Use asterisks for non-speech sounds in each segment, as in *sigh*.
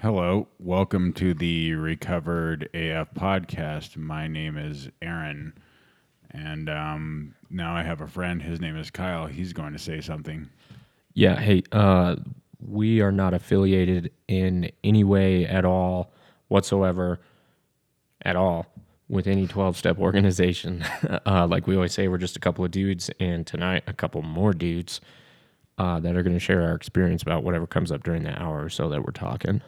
Hello, welcome to the Recovered AF podcast. My name is Aaron, and um, now I have a friend. His name is Kyle. He's going to say something. Yeah, hey, uh, we are not affiliated in any way at all whatsoever, at all, with any 12 step organization. *laughs* uh, like we always say, we're just a couple of dudes, and tonight, a couple more dudes uh, that are going to share our experience about whatever comes up during the hour or so that we're talking.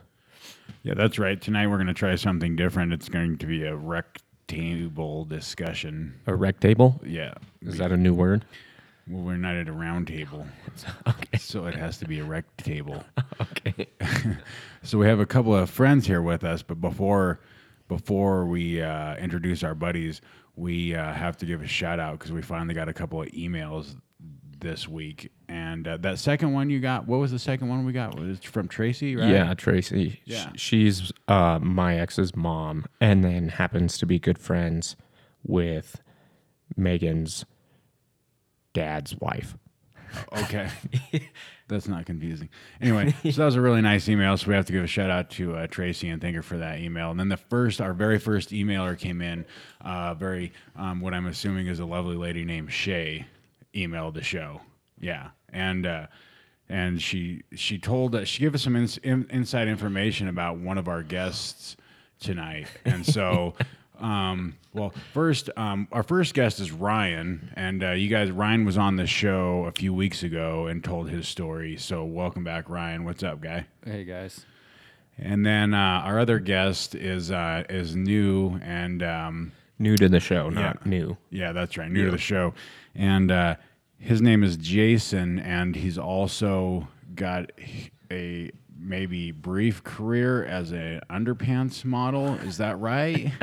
Yeah, that's right. Tonight we're going to try something different. It's going to be a rectangle discussion. A rec table? Yeah. Is that a new word? Well, we're not at a round table, *laughs* Okay. so it has to be a rec table. *laughs* Okay. *laughs* So we have a couple of friends here with us, but before before we uh, introduce our buddies, we uh, have to give a shout out because we finally got a couple of emails this week. And uh, that second one you got, what was the second one we got? Was it from Tracy, right? Yeah, Tracy. Sh- Yeah. she's uh, my ex's mom, and then happens to be good friends with Megan's dad's wife. Okay. *laughs* That's not confusing. Anyway, so that was a really nice email. So we have to give a shout out to uh, Tracy and thank her for that email. And then the first, our very first emailer came in, uh, very, um, what I'm assuming is a lovely lady named Shay, emailed the show. Yeah. And, uh, and she she told us she gave us some ins, in, inside information about one of our guests tonight, and so *laughs* um, well first um, our first guest is Ryan, and uh, you guys Ryan was on the show a few weeks ago and told his story. So welcome back, Ryan. What's up, guy? Hey guys. And then uh, our other guest is uh, is new and. Um, New to the show, not Yeah. new. yeah, that's right. New to the show, and uh, his name is Jason, and he's also got a maybe brief career as a underpants model. Is that right? *laughs*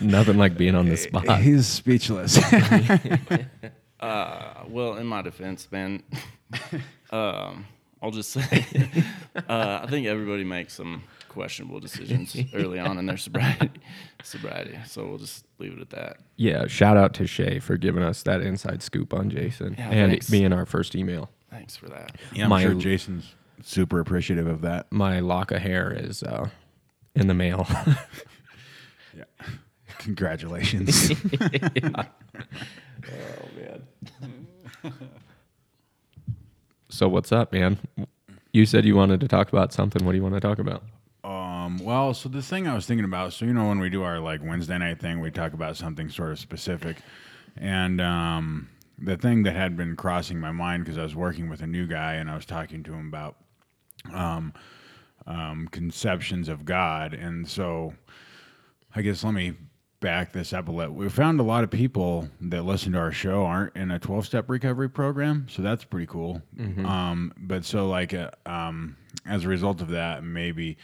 Nothing like being on the *laughs* spot. He's speechless. *laughs* Uh, well, in my defense, man, um, I'll just say, uh, I think everybody makes some questionable decisions *laughs* early on in their sobriety. sobriety. So we'll just leave it at that. Yeah, shout out to Shay for giving us that inside scoop on Jason Yeah, and thanks. it being our first email. Thanks for that. yeah, I'm My- sure Jason's super appreciative of that. My lock of hair is uh, in the mail. *laughs* Yeah, congratulations. *laughs* Oh man. so what's up, man? You said you wanted to talk about something. What do you want to talk about? Um, well, so the thing I was thinking about, so you know, when we do our like Wednesday night thing, we talk about something sort of specific, and um, the thing that had been crossing my mind because I was working with a new guy and I was talking to him about um, um, conceptions of God, and so I guess let me back this up a little. We found a lot of people that listen to our show aren't in a 12 step recovery program. So that's pretty cool. Um, but so like, uh, um, as a result of that, maybe,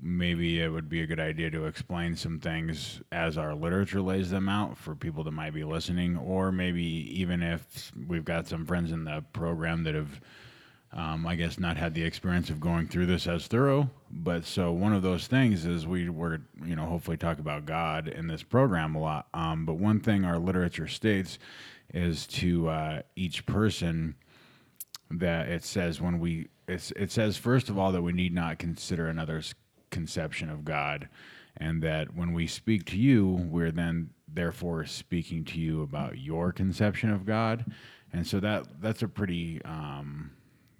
maybe it would be a good idea to explain some things as our literature lays them out for people that might be listening, or maybe even if we've got some friends in the program that have, um, I guess not had the experience of going through this as thorough. But so one of those things is we were, you know, hopefully talk about God in this program a lot. Um, but one thing our literature states is to uh, each person that it says when we it's, it says first of all that we need not consider another's conception of God, and that when we speak to you, we're then therefore speaking to you about your conception of God, and so that that's a pretty um,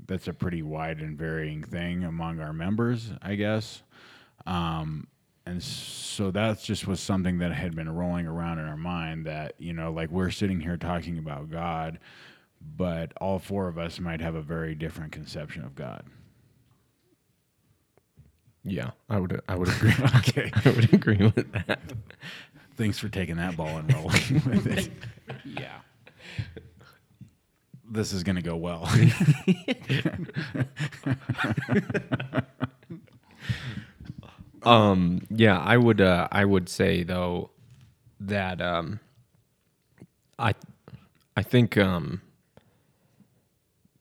that's a pretty wide and varying thing among our members, I guess. Um, and so that's just was something that had been rolling around in our mind that you know like we're sitting here talking about god but all four of us might have a very different conception of god Yeah, I would. I would agree. *laughs* okay *laughs* I would agree with that. thanks for taking that ball and rolling *laughs* with it Yeah. this is going to go well Um, yeah, I would. Uh, I would say though that um, I, I think um,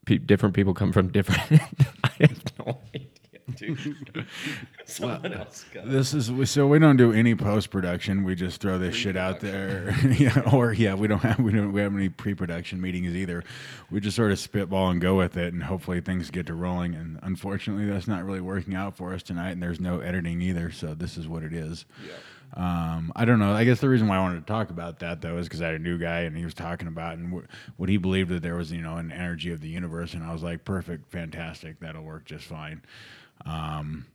pe- different people come from different. I have no idea. *laughs* *laughs* Someone else go. This is so we don't do any post production. We just throw this shit out there. *laughs* yeah, or yeah, we don't have we don't we have any pre production meetings either. We just sort of spitball and go with it, and hopefully things get to rolling. And unfortunately, that's not really working out for us tonight. And there's no editing either, so this is what it is. Yeah. Um, I don't know. I guess the reason why I wanted to talk about that though is because I had a new guy and he was talking about and wh- what he believed that there was, you know, an energy of the universe, and I was like, perfect, fantastic, that'll work just fine. Um,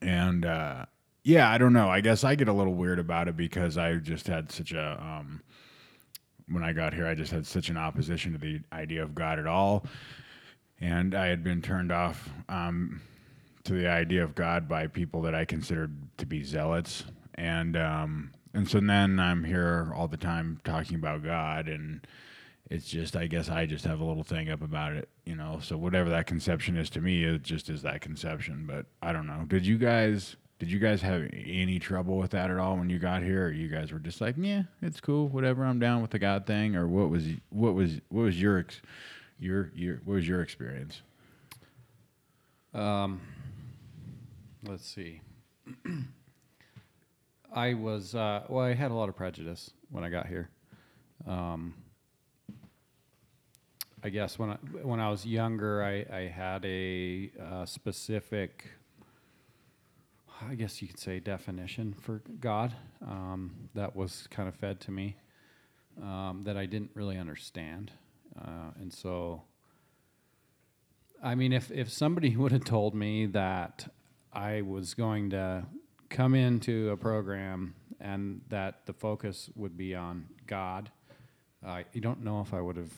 and uh, yeah, I don't know. I guess I get a little weird about it because I just had such a um, when I got here, I just had such an opposition to the idea of God at all, and I had been turned off um, to the idea of God by people that I considered to be zealots, and um, and so then I'm here all the time talking about God and it's just I guess I just have a little thing up about it, you know. So whatever that conception is to me, it just is that conception. But I don't know. Did you guys did you guys have any trouble with that at all when you got here, or you guys were just like, yeah, it's cool, whatever, I'm down with the God thing, or what was what was what was your your your what was your experience? Um, let's see. *clears throat* I was uh, well. I had a lot of prejudice when I got here. Um, I guess when I when I was younger, I, I had a, uh specific, I guess you could say, definition for God um, that was kind of fed to me um, that I didn't really understand, uh, and so. I mean, if, if somebody *laughs* would have told me that I was going to come into a program and that the focus would be on God, I don't know if I would have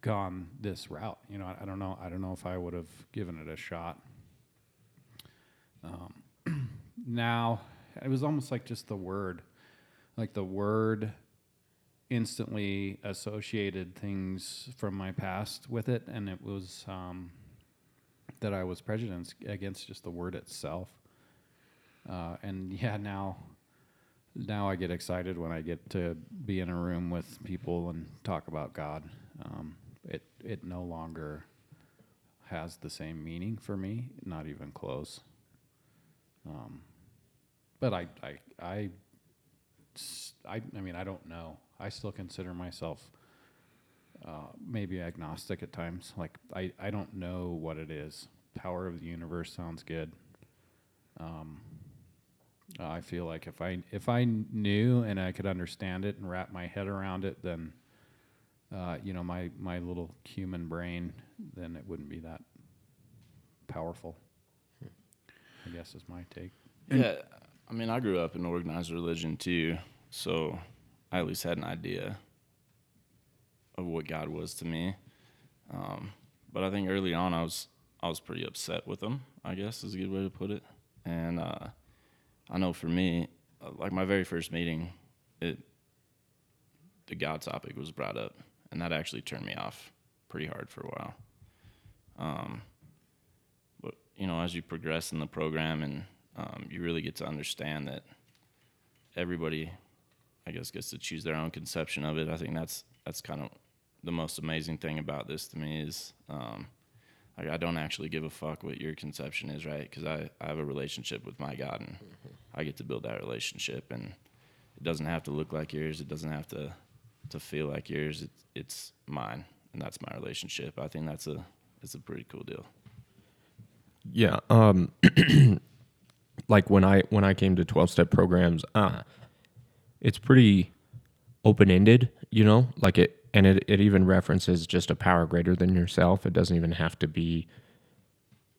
gone this route. You know, I, I don't know. I don't know if I would have given it a shot. Um, *clears throat* now, it was almost like just the word, like the word instantly associated things from my past with it, and it was um, that I was prejudiced against just the word itself. Uh, and *laughs* yeah, now now I get excited when I get to be in a room with people and talk about God. Um, it it no longer has the same meaning for me, not even close. Um, but I mean, I don't know. I still consider myself uh, maybe agnostic at times. Like, I, I don't know what it is. Power of the universe sounds good. Um, I feel like if I if I knew and I could understand it and wrap my head around it, then uh, you know my my little human brain, then it wouldn't be that powerful. I guess is my take. Yeah, I mean, I grew up in organized religion too, so I at least had an idea of what God was to me. Um, but I think early on, I was I was pretty upset with him. I guess is a good way to put it. And uh, I know for me, uh, like my very first meeting, it the God topic was brought up, and that actually turned me off pretty hard for a while. Um, but you know, as you progress in the program and um, you really get to understand that everybody, I guess, gets to choose their own conception of it. I think that's that's kind of the most amazing thing about this to me is um, like I don't actually give a fuck what your conception is, right? Because I, I have a relationship with my God and I get to build that relationship, and it doesn't have to look like yours. It doesn't have to to feel like yours. It's it's mine, and that's my relationship. I think that's a it's a pretty cool deal. Yeah. Um, *clears throat* like when I when I came to twelve step programs, uh, it's pretty open ended. You know, like it, and it it even references just a power greater than yourself. It doesn't even have to be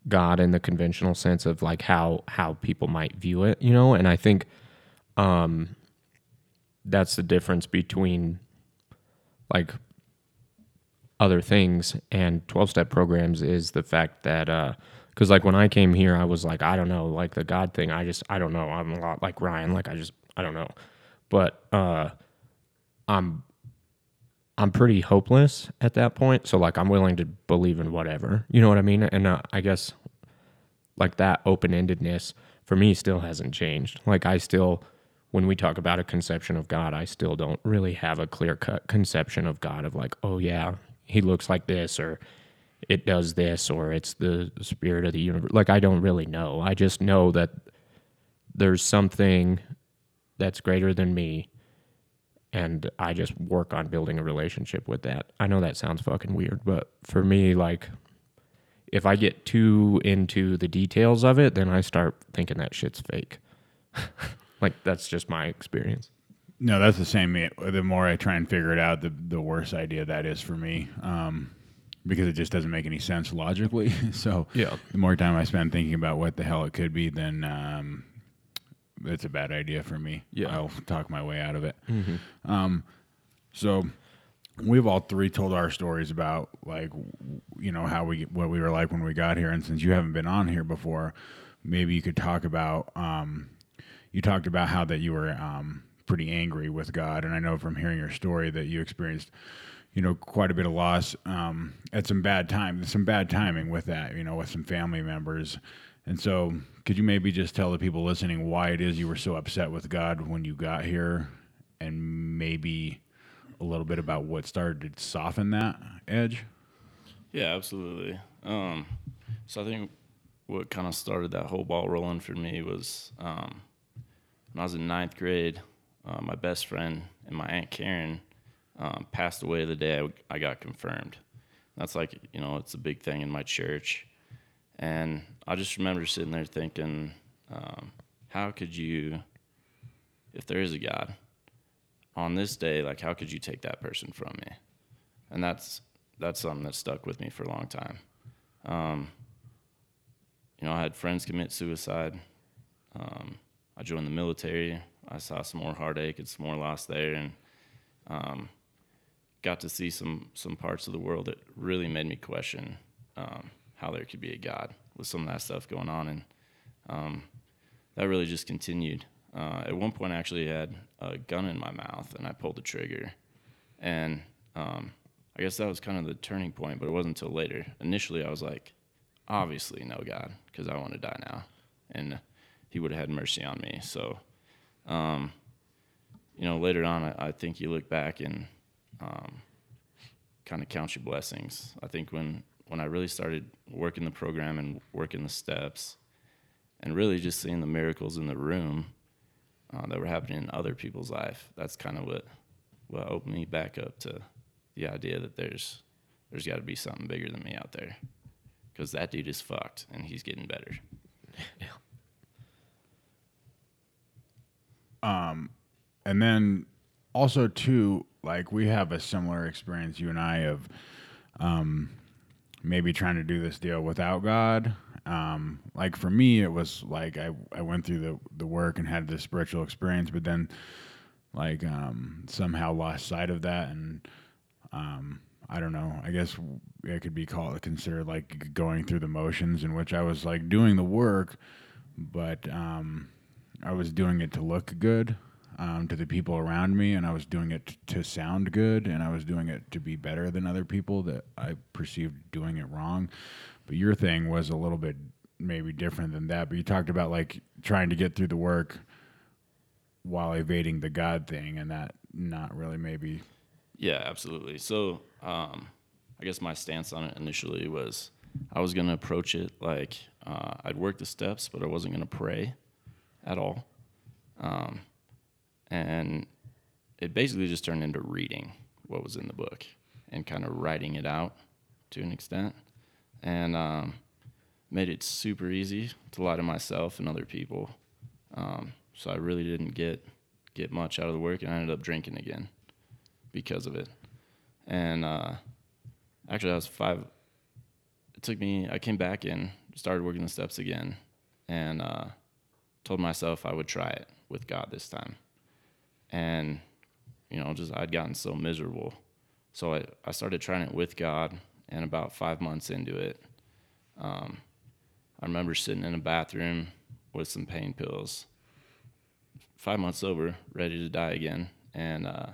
God in the conventional sense of like how how people might view it. You know, and I think um, that's the difference between like other things. And 12 step programs is the fact that uh because like when i came here i was like i don't know like the god thing i just i don't know i'm a lot like ryan like i just i don't know. But uh i'm i'm pretty hopeless at that point. So like i'm willing to believe in whatever you know what i mean? And uh, i guess like that open-endedness for me still hasn't changed. Like i still when we talk about a conception of god i still don't really have a clear cut conception of god of like oh yeah he looks like this or it does this or it's the spirit of the universe. Like I don't really know. I just know that there's something that's greater than me and I just work on building a relationship with that. I know that sounds fucking weird, but for me like if I get too into the details of it, then I start thinking that shit's fake. *laughs* like that's just my experience. No, that's the same. The more I try and figure it out, the the worse idea that is for me, um, because it just doesn't make any sense logically. *laughs* so Yeah. the more time I spend thinking about what the hell it could be, then um, it's a bad idea for me. Yeah. I'll talk my way out of it. Um, so we've all three told our stories about like you know how we what we were like when we got here, and since you haven't been on here before, maybe you could talk about. Um, you talked about how that you were um, pretty angry with God, and I know from hearing your story that you experienced, you know, quite a bit of loss um, at some bad time, some bad timing with that, you know, with some family members. And so, could you maybe just tell the people listening why it is you were so upset with God when you got here, and maybe a little bit about what started to soften that edge? Yeah, absolutely. Um, so I think what kind of started that whole ball rolling for me was um, when I was in ninth grade. Uh, my best friend and my aunt Karen um, passed away the day I, I got confirmed. That's like you know it's a big thing in my church, and I just remember sitting there thinking, um, how could you, if there is a God, on this day, like how could you take that person from me? And that's that's something that stuck with me for a long time. Um, you know, I had friends commit suicide. Um, I joined the military. I saw some more heartache and some more loss there, and um, got to see some some parts of the world that really made me question um, how there could be a God with some of that stuff going on, and um, that really just continued. Uh, at one point, I actually had a gun in my mouth, and I pulled the trigger, and um, I guess that was kind of the turning point, but it wasn't until later. Initially, I was like, obviously, no God, because I want to die now. And He would have had mercy on me. So, um, you know, later on, I, I think you look back and um, kind of count your blessings. I think when, when I really started working the program and working the steps, and really just seeing the miracles in the room uh, that were happening in other people's life, that's kind of what, what opened me back up to the idea that there's there's got to be something bigger than me out there because that dude is fucked and he's getting better. *laughs* and then also too like we have a similar experience you and i of um maybe trying to do this deal without god. Um like for me it was like i i went through the the work and had this spiritual experience but then like um somehow lost sight of that. And um i don't know i guess it could be called considered like going through the motions in which i was like doing the work but um I was doing it to look good um, to the people around me, and I was doing it to sound good, and I was doing it to be better than other people that I perceived doing it wrong. But your thing was a little bit maybe different than that. But you talked about like trying to get through the work while evading the God thing, and that not really maybe. Yeah, absolutely. So, um, I guess my stance on it initially was I was going to approach it like uh, I'd work the steps, but I wasn't going to pray at all. Um, and it basically just turned into reading what was in the book and kind of writing it out to an extent. And um, made it super easy to lie to myself and other people. Um, so I really didn't get get much out of the work, and I ended up drinking again because of it. And uh, actually, I was five. It took me. I came back in, started working the steps again, and uh, told myself I would try it with God this time. And you know, just I'd gotten so miserable, so I I started trying it with God. And about five months into it, um, I remember sitting in a bathroom with some pain pills. Five months sober, ready to die again, and uh,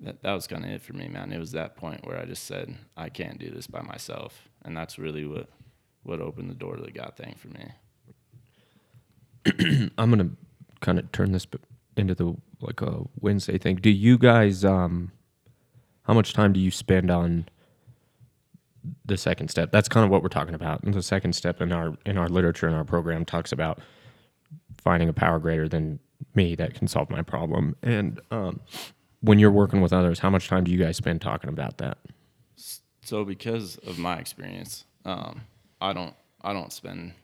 that that was kind of it for me, man. It was that point where I just said, I can't do this by myself, and that's really what what opened the door to the God thing for me. *clears throat* I'm gonna kind of turn this into the like a Wednesday thing. Do you guys um how much time do you spend on the second step. That's kind of what we're talking about. And the second step in our in our literature in our program talks about finding a power greater than me that can solve my problem. And um, when you're working with others, how much time do you guys spend talking about that? So because of my experience, um, I don't I don't spend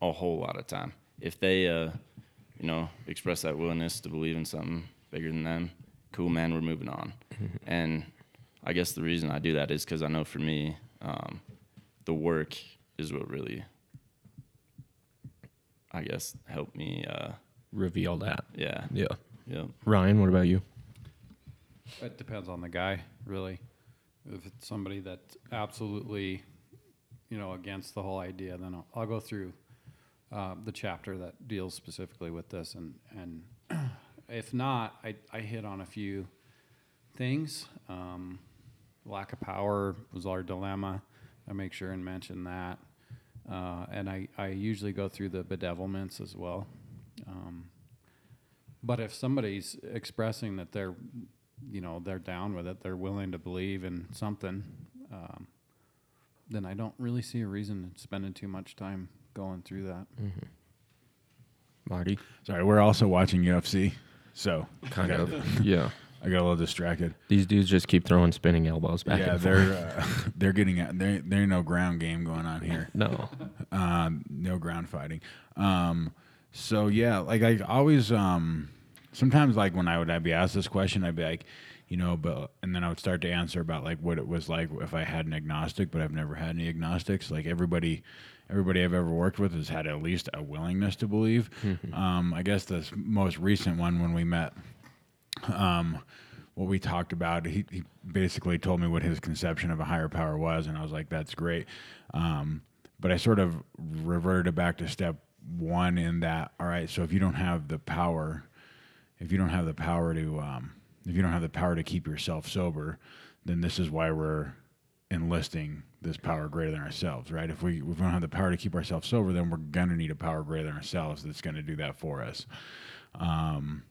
a whole lot of time. If they uh, you know express that willingness to believe in something bigger than them, cool man, we're moving on. *laughs* and I guess the reason I do that is because I know for me, um, the work is what really, I guess, helped me. Uh, Reveal that. yeah, Yeah. yeah. Ryan, what about you? It depends on the guy, really. If it's somebody that's absolutely, you know, against the whole idea, then I'll, I'll go through uh, the chapter that deals specifically with this, and and *clears throat* if not, I I hit on a few things. Um, lack of power was our dilemma. I make sure and mention that, uh, and I I usually go through the bedevilments as well. Um, but if somebody's expressing that they're, you know, they're down with it, they're willing to believe in something, um, then I don't really see a reason in spending too much time going through that. Marty? Sorry, we're also watching UFC, so Kind of. *laughs* yeah. I got a little distracted. These dudes just keep throwing spinning elbows back yeah, and forth. they're uh, *laughs* they're getting at there. There ain't no ground game going on here. No. um, no ground fighting. Um, so yeah, like I always, um, sometimes like when I would I'd be asked this question, I'd be like, you know, but and then I would start to answer about like what it was like if I had an agnostic, but I've never had any agnostics. Like everybody, everybody I've ever worked with has had at least a willingness to believe. um, I guess the most recent one when we met um, what we talked about. He, he basically told me what his conception of a higher power was, and I was like, "That's great." Um, but I sort of reverted back to step one in that. All right, so if you don't have the power, if you don't have the power to, um, if you don't have the power to keep yourself sober, then this is why we're enlisting this power greater than ourselves, right? If we, if we don't have the power to keep ourselves sober, then we're gonna need a power greater than ourselves that's gonna do that for us. Um,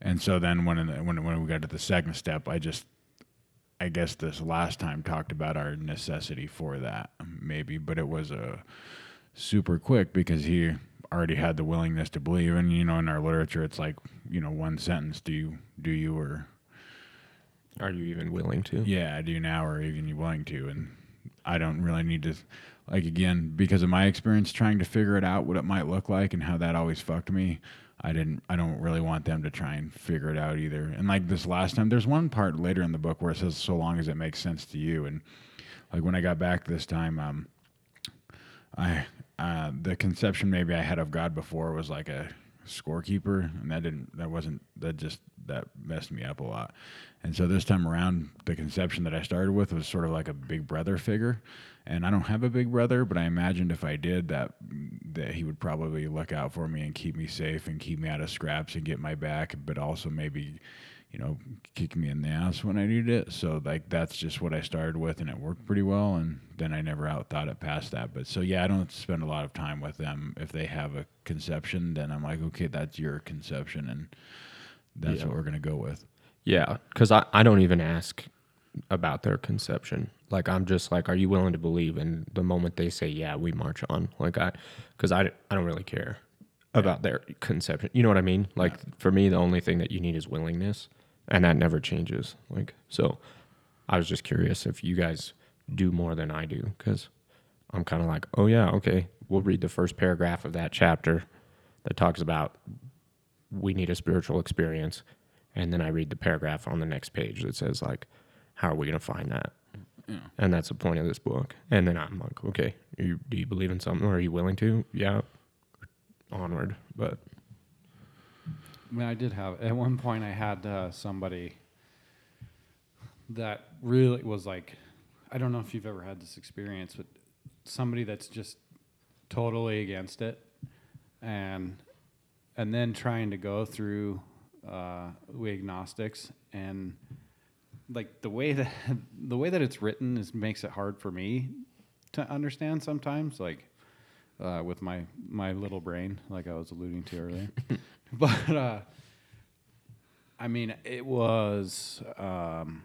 and so then when when when we got to the second step, I just I guess this last time talked about our necessity for that maybe, but it was a super quick because he already had the willingness to believe and you know in our literature it's like you know one sentence do you do you or Are you even willing to? yeah I do now or even you willing to and i don't really need to like again because of my experience trying to figure it out what it might look like and how that always fucked me i didn't i don't really want them to try and figure it out either and like this last time there's one part later in the book where it says so long as it makes sense to you and like when i got back this time um i uh the conception maybe i had of god before was like a scorekeeper and that didn't that wasn't that just that messed me up a lot. And so this time around the conception that i started with was sort of like a big brother figure. And i don't have a big brother but i imagined if i did that that he would probably look out for me and keep me safe and keep me out of scraps and get my back but also maybe you know kick me in the ass when i needed it so like that's just what i started with and it worked pretty well and then i never outthought it past that but so yeah i don't spend a lot of time with them if they have a conception then i'm like okay that's your conception and that's Yeah. what we're going to go with Yeah, because I, I don't even ask about their conception. Like I'm just like, are you willing to believe? And the moment they say yeah, we march on. Like I, because I, I don't really care about their conception. You know what I mean? Like for me, the only thing that you need is willingness, and that never changes. Like so, I was just curious if you guys do more than I do because I'm kind of like, oh yeah, okay, we'll read the first paragraph of that chapter that talks about we need a spiritual experience and then I read the paragraph on the next page that says like, how are we going to find that? And that's the point of this book. And then I'm like, okay, you, do you believe in something? Or are you willing to? Yeah, onward. But I mean, I did have at one point. I had uh, somebody that really was like, I don't know if you've ever had this experience, but somebody that's just totally against it, and and then trying to go through uh, agnostics and like the way that *laughs* the way that it's written is makes it hard for me to understand sometimes like uh, with my my little brain like I was alluding to earlier *laughs* but uh, I mean it was um,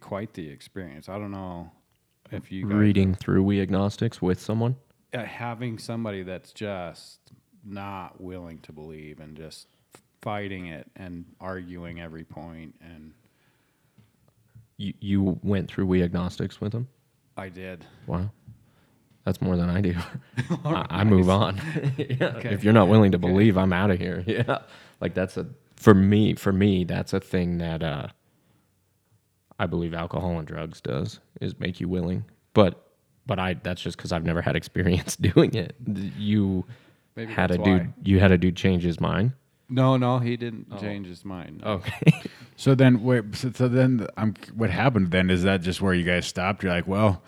quite the experience I don't know if you guys Reading through We Agnostics with someone. uh, having somebody that's just not willing to believe and just fighting it and arguing every point and You you went through We Agnostics with them. I did. Wow. That's more than I do. *laughs* I, I move on. *laughs* yeah. Okay. If you're not willing to believe, I'm out of here. *laughs* Yeah. Like that's a for me, for me, that's a thing that uh I believe alcohol and drugs does is make you willing. But but I that's just cuz I've never had experience doing it. You Maybe had a dude why. you had a dude change his mind. No, no, he didn't change his mind. no. Okay. So then, wait. So, so then, I'm. What happened then? Is that just where you guys stopped? You're like, well,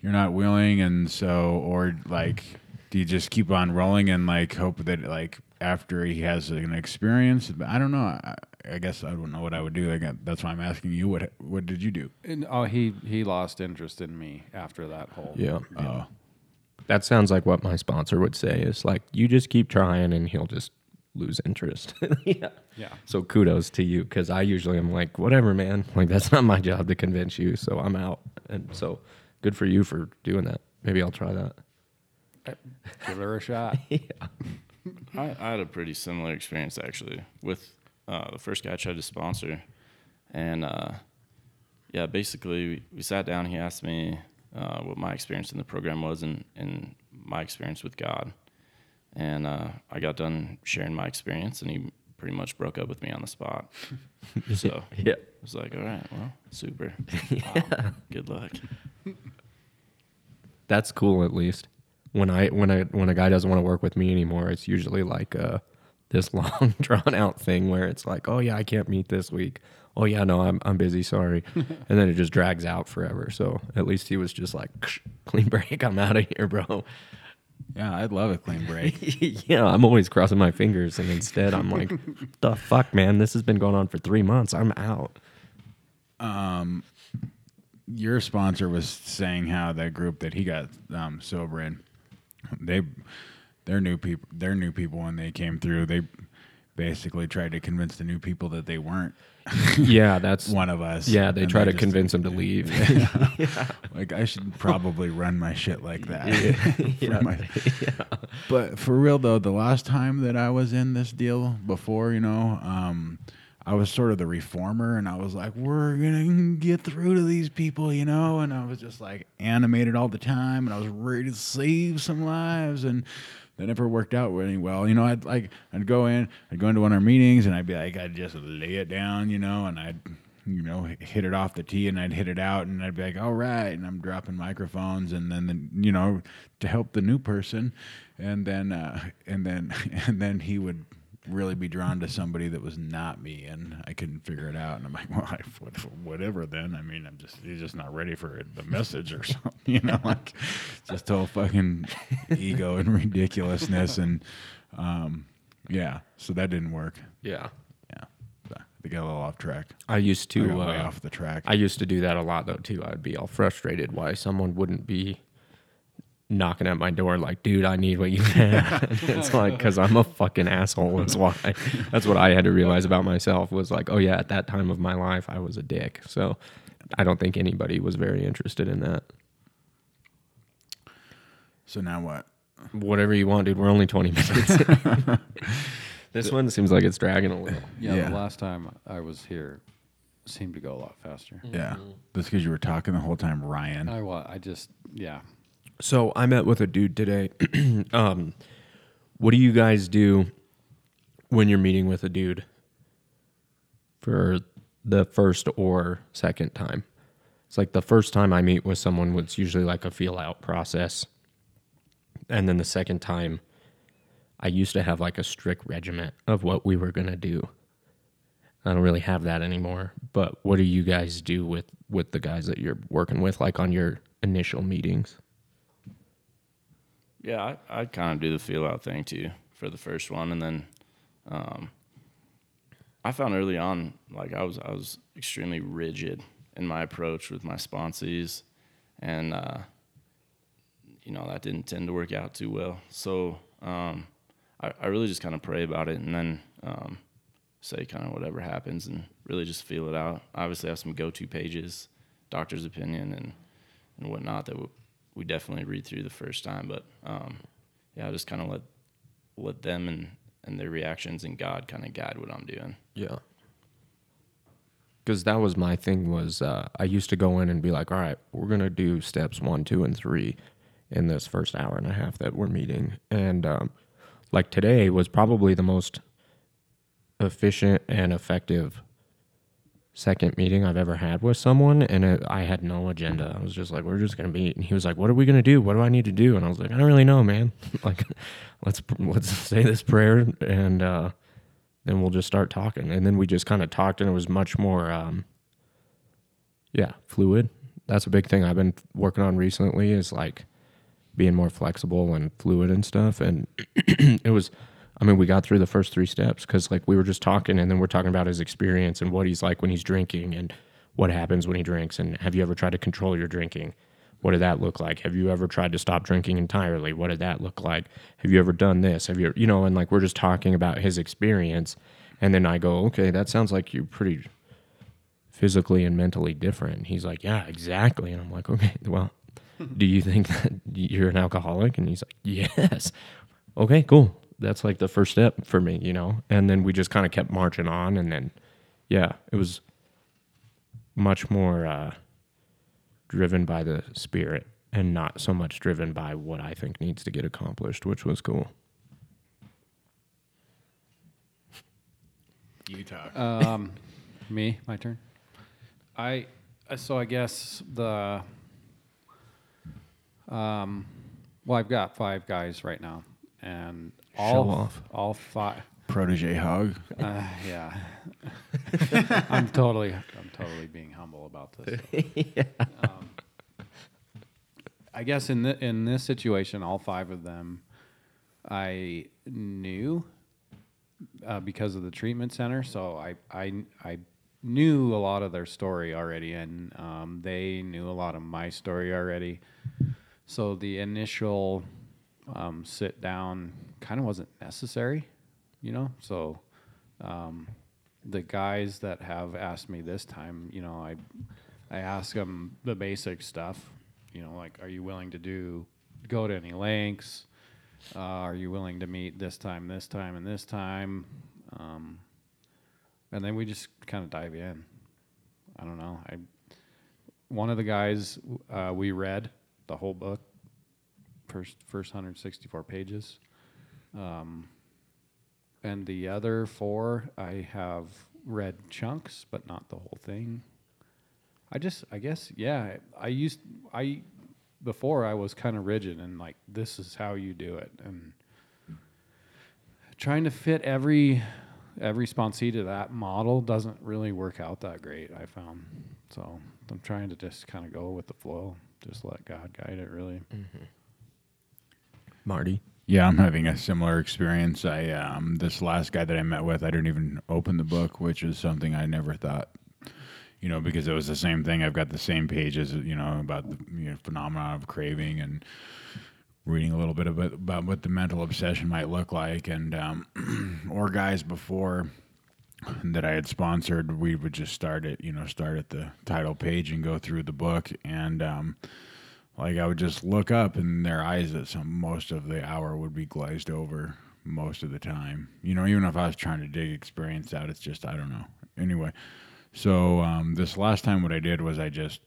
you're not willing, and so, or like, do you just keep on rolling and like hope that like after he has an experience? I don't know. I, I guess I don't know what I would do. Like, that's why I'm asking you. What What did you do? And, oh, he he lost interest in me after that whole. Yeah. Oh, That sounds like what my sponsor would say is like you just keep trying and he'll just lose interest. *laughs* yeah. Yeah. So kudos to you because I usually am like, whatever, man. Like that's not my job to convince you, so I'm out. And so, good for you for doing that. Maybe I'll try that. Give her a shot. *laughs* yeah. I, I had a pretty similar experience actually with uh, the first guy I tried to sponsor, and uh, yeah, basically we, we sat down. He asked me uh, what my experience in the program was and, and my experience with God, and uh, I got done sharing my experience, and he pretty much broke up with me on the spot. *laughs* so Yeah. I was like, all right, well, super, *laughs* um, good luck. That's cool at least. When I when I when a guy doesn't want to work with me anymore, it's usually like uh this *laughs* long drawn out thing where it's like, "Oh yeah, I can't meet this week." "Oh yeah, no, I'm I'm busy, sorry." *laughs* and then it just drags out forever. So, at least he was just like, "Clean *laughs* break, I'm out of here, bro." yeah. I'd love a clean break. yeah, I'm always crossing my fingers and instead I'm like, "The fuck, man, this has been going on for 3 months. I'm out." Your sponsor was saying how that group that he got um, sober in, they, they're new people. They're new people when they came through. They basically tried to convince the new people that they weren't *laughs* Yeah, that's one of us. Yeah, they And try to convince them to leave. *laughs* *laughs* Like I should probably run my shit like that. For my- But for real though, the last time that I was in this deal before, you know, um, I was sort of the reformer, and I was like, "We're gonna get through to these people," you know, and I was just like animated all the time, and I was ready to save some lives, and that never worked out really well. You know, I'd like I'd go in, I'd go into one of our meetings, and I'd be like, I'd just lay it down, you know, and I'd you know, hit it off the tee and I'd hit it out and I'd be like, all right. And I'm dropping microphones and then, the, you know, to help the new person. And then, uh, and then, *laughs* and then he would really be drawn to somebody that was not me and I couldn't figure it out. And I'm like, *laughs* well, I, what- whatever then. I mean, I'm just, he's just not ready for the message or *laughs* something, you know, like just total fucking ego and ridiculousness. And, um, yeah, so that didn't work. yeah. Yeah. They got a little off track. I used I to way uh, off the track. I used to do that a lot though too. I'd be all frustrated why someone wouldn't be knocking at my door like, "Dude, I need what you have." *laughs* *laughs* it's like because I'm a fucking asshole. That's why. *laughs* That's what I had to realize about myself was like, oh yeah, at that time of my life, I was a dick. So I don't think anybody was very interested in that. so now what? Whatever you want, dude. We're only 20 minutes. this one seems like it's dragging a little. Yeah, Yeah. the last time I was here seemed to go a lot faster. Yeah, that's because you were talking the whole time, Ryan. I wa I just yeah. So I met with a dude today. *clears throat* um, what do you guys do when you're meeting with a dude for the first or second time? It's like the first time I meet with someone, it's usually like a feel out process. And then the second time, I used to have like a strict regiment of what we were going to do. I don't really have that anymore. But what do you guys do with with the guys that you're working with, like on your initial meetings? Yeah, I, I'd kind of do the feel out thing too for the first one, and then um, I found early on like I was I was extremely rigid in my approach with my sponsees, and uh, you know that didn't tend to work out too well. So um, I, I really just kind of pray about it, and then um, say kind of whatever happens, and really just feel it out. Obviously, I have some go-to pages, doctor's opinion, and and whatnot that we, we definitely read through the first time. But um, yeah, I just kind of let let them and and their reactions and God kind of guide what I'm doing. Yeah. Because that was my thing was uh, I used to go in and be like, all right, we're gonna do steps one, two, and three in this first hour and a half that we're meeting, and um, like today was probably the most efficient and effective second meeting I've ever had with someone, and it, I had no agenda. I was just like, "We're just gonna meet," and he was like, "What are we gonna do? What do I need to do?" And I was like, "I don't really know, man. *laughs* like, let's let's *laughs* say this prayer, and uh, then we'll just start talking." And then we just kind of talked, and it was much more, um, yeah, fluid. That's a big thing I've been working on recently. Is like being more flexible and fluid and stuff. And *clears throat* it was I mean, we got through the first three steps because like we were just talking, and then we're talking about his experience and what he's like when he's drinking, and what happens when he drinks, and have you ever tried to control your drinking? What did that look like? Have you ever tried to stop drinking entirely? What did that look like? Have you ever done this? Have you, you know, and like we're just talking about his experience, and then I go, okay, that sounds like you're pretty physically and mentally different. He's like, yeah, exactly, and I'm like, okay, well, *laughs* do you think that you're an alcoholic? And he's like, yes. Okay, cool that's like the first step for me, you know. And then we just kind of kept marching on, and then yeah, it was much more uh, driven by the spirit and not so much driven by what I think needs to get accomplished, which was cool. You talk. Um, me, my turn. I uh, so I guess the um, well, I've got five guys right now, and all Show off. all five. Protege hug. Uh, yeah, *laughs* I'm totally, I'm totally being humble about this. *laughs* Um, I guess in the, in this situation, all five of them, I knew uh, because of the treatment center. So I, I, I knew a lot of their story already, and um, they knew a lot of my story already. So the initial um, sit down kind of wasn't necessary, you know. So um, the guys that have asked me this time, you know, I I ask them the basic stuff, you know, like, are you willing to do go to any lengths? Uh, are you willing to meet this time, this time, and this time? Um, and then we just kind of dive in. I don't know. I one of the guys uh, we read the whole book, first first 164 pages, um, and the other four I have read chunks, but not the whole thing. I just, I guess, yeah. I used, I before I was kind of rigid and like this is how you do it, and trying to fit every every sponsee to that model doesn't really work out that great. I found so I'm trying to just kind of go with the flow, just let God guide it. Really, Marty. Yeah, I'm having a similar experience. I um, this last guy that I met with, I didn't even open the book, which is something I never thought. You know, because it was the same thing. I've got the same pages, you know, about the you know, phenomenon of craving and reading a little bit about, about what the mental obsession might look like, and um, *clears throat* or guys before that I had sponsored, we would just start it, you know, start at the title page and go through the book, and um, like I would just look up, and their eyes at some most of the hour would be glazed over most of the time. You know, even if I was trying to dig experience out, it's just I don't know. Anyway, so um, this last time, what I did was I just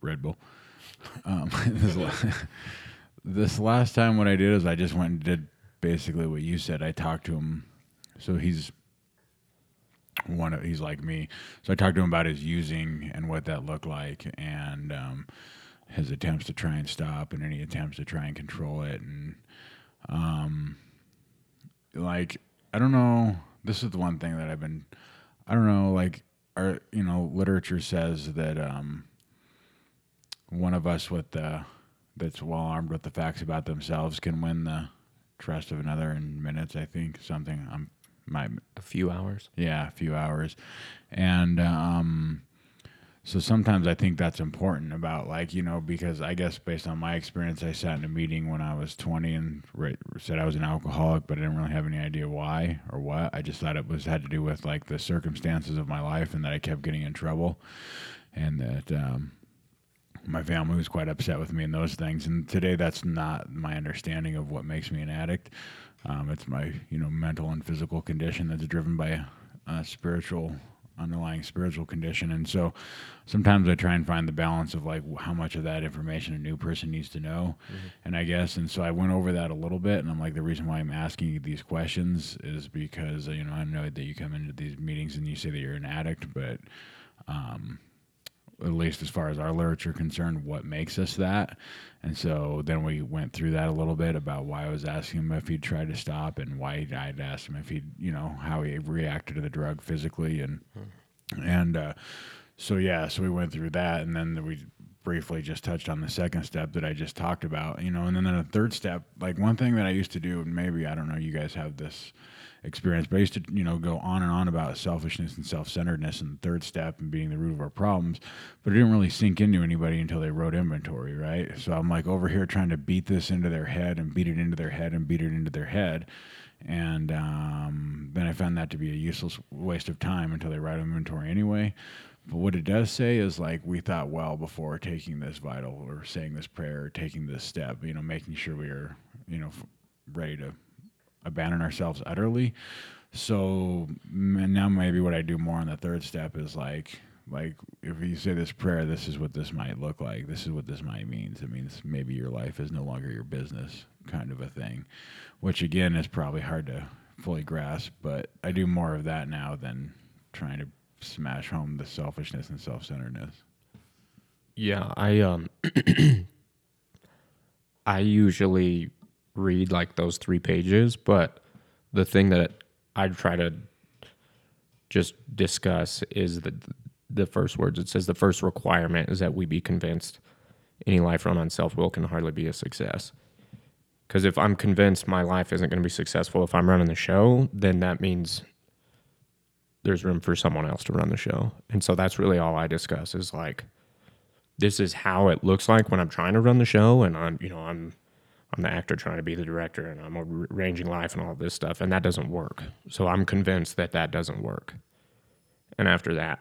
Red Bull. Um, *laughs* this, la- *laughs* this last time, what I did is I just went and did basically what you said. I talked to him, so he's one of he's like me. So I talked to him about his using and what that looked like, and um, his attempts to try and stop, and any attempts to try and control it, and um, like I don't know. This is the one thing that I've been. I don't know. Like our you know literature says that um, one of us with the that's well armed with the facts about themselves can win the trust of another in minutes. I think something. I'm my A few hours. yeah, a few hours. And um, so sometimes I think that's important about like, you know, because I guess based on my experience, I sat in a meeting when I was 20 and right, said I was an alcoholic, but I didn't really have any idea why or what. I just thought it was had to do with like the circumstances of my life and that I kept getting in trouble and that, um, my family was quite upset with me and those things. And today, that's not my understanding of what makes me an addict. Um, it's my you know mental and physical condition that's driven by a, spiritual underlying spiritual condition. And so sometimes I try and find the balance of like how much of that information a new person needs to know. And I guess, and so I went over that a little bit. And I'm like, the reason why I'm asking you these questions is because, you know, I know that you come into these meetings and you say that you're an addict, but, um, at least as far as our literature concerned, what makes us that. And so then we went through that a little bit about why I was asking him if he'd tried to stop and why I'd asked him if he'd, you know, how he reacted to the drug physically and and uh, so yeah, so we went through that, and then we briefly just touched on the second step that I just talked about, you know, and then the third step, like one thing that I used to do, and maybe I don't know, you guys have this experience, but I used to, you know, go on and on about selfishness and self-centeredness and the third step and being the root of our problems, but it didn't really sink into anybody until they wrote inventory, right? So I'm like over here trying to beat this into their head and beat it into their head and beat it into their head. And um, then I found that to be a useless waste of time until they write inventory anyway. But what it does say is like we thought well before taking this vital or saying this prayer or taking this step, you know, making sure we are, you know, ready to abandon ourselves utterly. So m- now maybe what I do more on the third step is like like if you say this prayer, this is what this might look like. This is what this might means. It means maybe your life is no longer your business, kind of a thing, which again is probably hard to fully grasp. But I do more of that now than trying to smash home the selfishness and self-centeredness. Yeah, I um *clears throat* I usually read like those 3 pages, but the thing that I try to just discuss is the the first words it says the first requirement is that we be convinced any life run on self-will can hardly be a success. Cuz if I'm convinced my life isn't going to be successful if I'm running the show, then that means there's room for someone else to run the show. And so that's really all I discuss is like this is how it looks like when I'm trying to run the show and I'm, you know, I'm I'm the actor trying to be the director and I'm arranging life and all this stuff and that doesn't work. So I'm convinced that that doesn't work. And after that,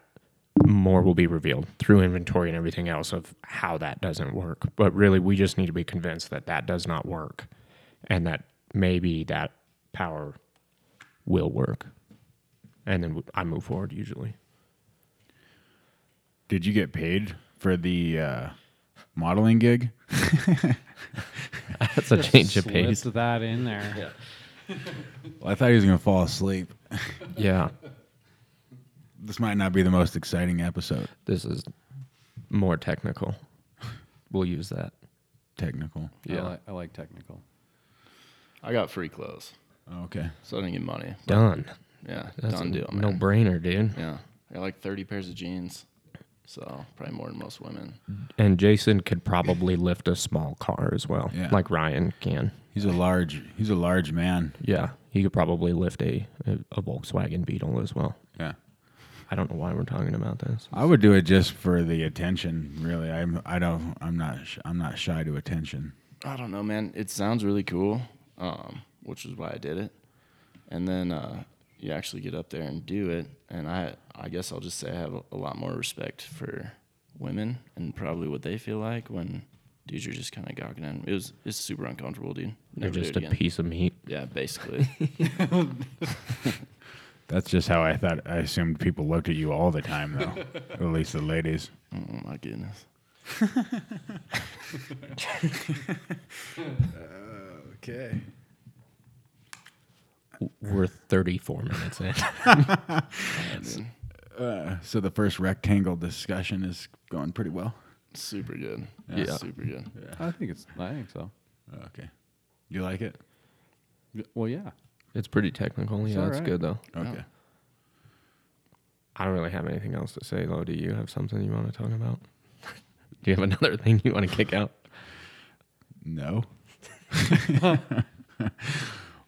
more will be revealed through inventory and everything else of how that doesn't work. But really, we just need to be convinced that that does not work and that maybe that power will work. And then I move forward usually. Did you get paid for the uh, modeling gig? *laughs* *laughs* That's a change of Slipped pace. that in there. Well, I thought he was going to fall asleep. *laughs* Yeah. This might not be the most exciting episode. This is more technical. We'll use that. Technical. I, Yeah. like, I like technical. I got free clothes, Oh, okay. so I didn't get money. Done. Yeah, That's done a deal, no man. brainer, dude. yeah, I got like 30 pairs of jeans, so probably more than most women. And Jason could probably lift a small car as well, Yeah. like Ryan can. He's a large. He's a large man. Yeah, he could probably lift a, a, a Volkswagen Beetle as well. Yeah. I don't know why we're talking about this. I would do it just for the attention. Really, I'm. I don't. I'm not. sh- I'm not shy to attention. I don't know, man. It sounds really cool, um, which is why I did it. And then uh, you actually get up there and do it, and I, I guess I'll just say I have a, a lot more respect for women and probably what they feel like when dudes are just kind of gawking at 'em. It was it's super uncomfortable, dude. They're just a again. piece of meat. Yeah, basically. *laughs* That's just how I thought. I assumed people looked at you all the time, though. at least the ladies. oh my goodness. *laughs* Okay. We're 34 minutes in. *laughs* *laughs* Uh, so the first rectangle discussion is going pretty well. Super good. Yeah. Super good. I think it's. I think so. Okay. You like it? Well, yeah. It's pretty technical. It's Yeah, all it's right. good though. Okay. I don't really have anything else to say though. Do you have something you want to talk about? *laughs* Do you have another thing you want to kick out? No.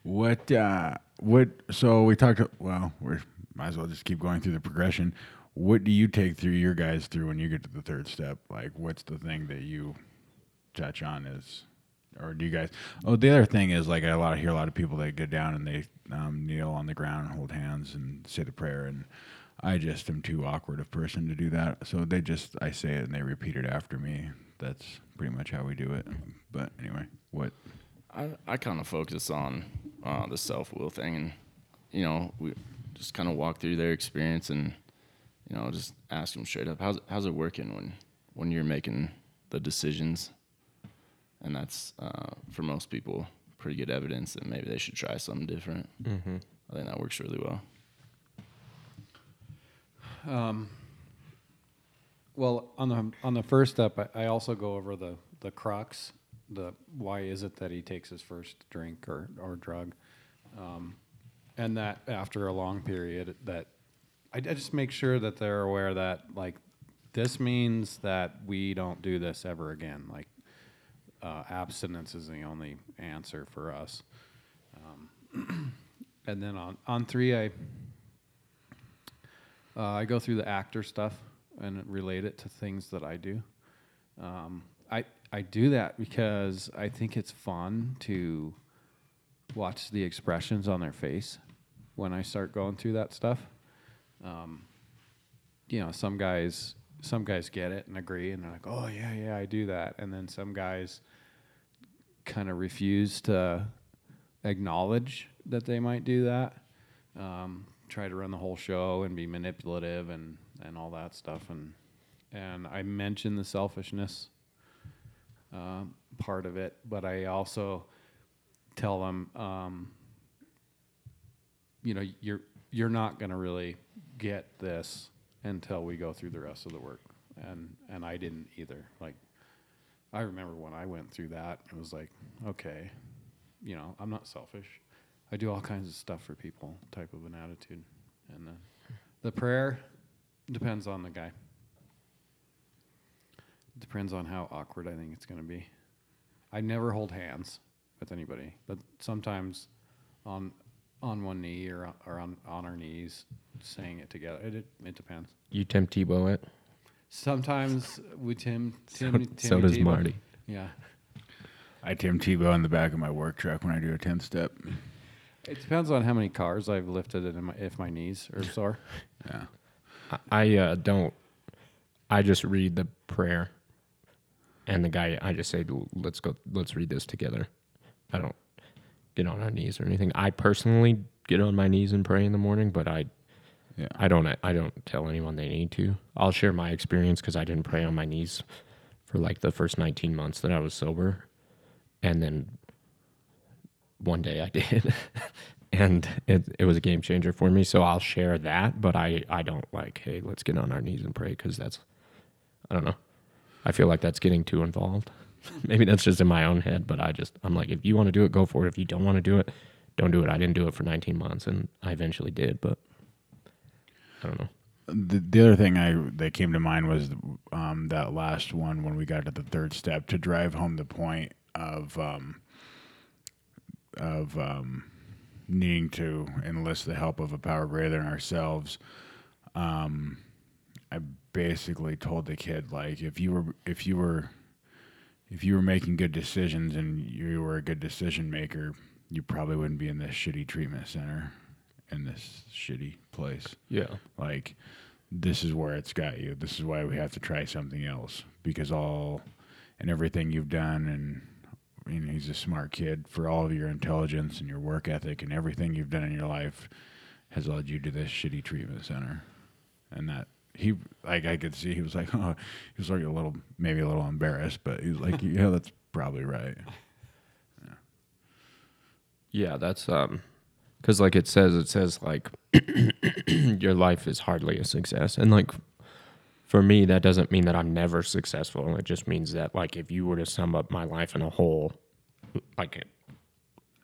what? Uh, what? So we talked. Well, we might as well just keep going through the progression. What do you take through your guys through when you get to the third step? Like, what's the thing that you touch on? Is or do you guys? Oh, the other thing is like I a lot hear a lot of people that get down and they um, kneel on the ground, and hold hands, and say the prayer, and I just am too awkward a person to do that. So they just I say it and they repeat it after me. that's pretty much how we do it. But anyway, what? I, I kind of focus on uh, the self will thing, and you know, we just kind of walk through their experience, and you know, just ask them straight up, how's how's it working when when you're making the decisions, and that's uh, for most people pretty good evidence that maybe they should try something different. Mm-hmm. I think that works really well. Um, well, on the on the first step, I, I also go over the the crux, the why is it that he takes his first drink or or drug, um, and that after a long period, that I, I just make sure that they're aware that like this means that we don't do this ever again. Like uh, abstinence is the only answer for us. Um, *clears throat* and then on on three, I uh, I go through the actor stuff and relate it to things that I do. Um, I I do that because I think it's fun to watch the expressions on their face when I start going through that stuff. Um, you know, some guys some guys get it and agree and they're like, "Oh yeah, yeah, I do that," and then some guys kind of refuse to acknowledge that they might do that. Um, try to run the whole show and be manipulative and, and all that stuff. And and I mentioned the selfishness um, part of it, but I also tell them, um, you know, you're you're not going to really get this until we go through the rest of the work. And and I didn't either. Like I remember when I went through that, it was like, okay, you know, I'm not selfish. I do all kinds of stuff for people, type of an attitude. And the, the prayer depends on the guy. Depends on how awkward I think it's going to be. I never hold hands with anybody, but sometimes on on one knee or, or on, on our knees, saying it together. It, it, it depends. You Tim Tebow it. Sometimes we Tim, *laughs* So, Tim, so does Tebow. Marty. Yeah. I Tim Tebow in the back of my work truck when I do a 10 step. It depends on how many cars I've lifted and my, if my knees are sore. *laughs* Yeah. I, I uh, don't. I just read the prayer, and the guy. I just say, "Let's go. Let's read this together." I don't get on our knees or anything. I personally get on my knees and pray in the morning, but I, Yeah. I don't. I don't tell anyone they need to. I'll share my experience because I didn't pray on my knees for like the first 19 months that I was sober, and then one day I *laughs* did. and it, it was a game changer for me. So I'll share that, but I, I don't like, hey, let's get on our knees and pray because that's, I don't know. I feel like that's getting too involved. *laughs* Maybe that's just in my own head, but I just, I'm like, if you want to do it, go for it. If you don't want to do it, don't do it. I didn't do it for 19 months and I eventually did, but I don't know. The, the other thing I that came to mind was um, that last one when we got to the third step to drive home the point of um, of um, needing to enlist the help of a power greater than ourselves. Um, I basically told the kid like if you were if you were if you were making good decisions and you were a good decision maker, you probably wouldn't be in this shitty treatment center in this shitty place. Yeah. like this is where it's got you. This is why we have to try something else because all and everything you've done and you know he's a smart kid for all of your intelligence and your work ethic and everything you've done in your life has led you to this shitty treatment center. And that he like i could see he was like *laughs* oh he was like a little maybe a little embarrassed but he was like *laughs* yeah that's probably right Yeah, that's um cuz like it says it says like *clears throat* your life is hardly a success. And like for me that doesn't mean that I'm never successful. It just means that like if you were to sum up my life in a whole like it,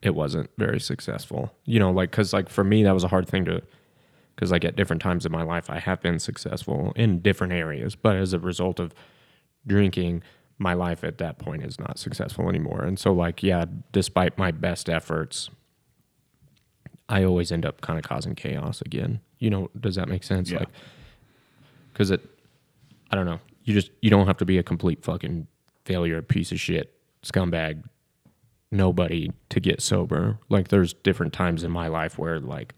it wasn't very successful. You know, like cuz like for me that was a hard thing to cuz like at different times in my life I have been successful in different areas, but as a result of drinking my life at that point is not successful anymore. And so like yeah, despite my best efforts I always end up kind of causing chaos again. You know, does that make sense? Yeah. Like cuz it I don't know. You just you don't have to be a complete fucking failure, piece of shit, scumbag, nobody to get sober. Like there's different times in my life where like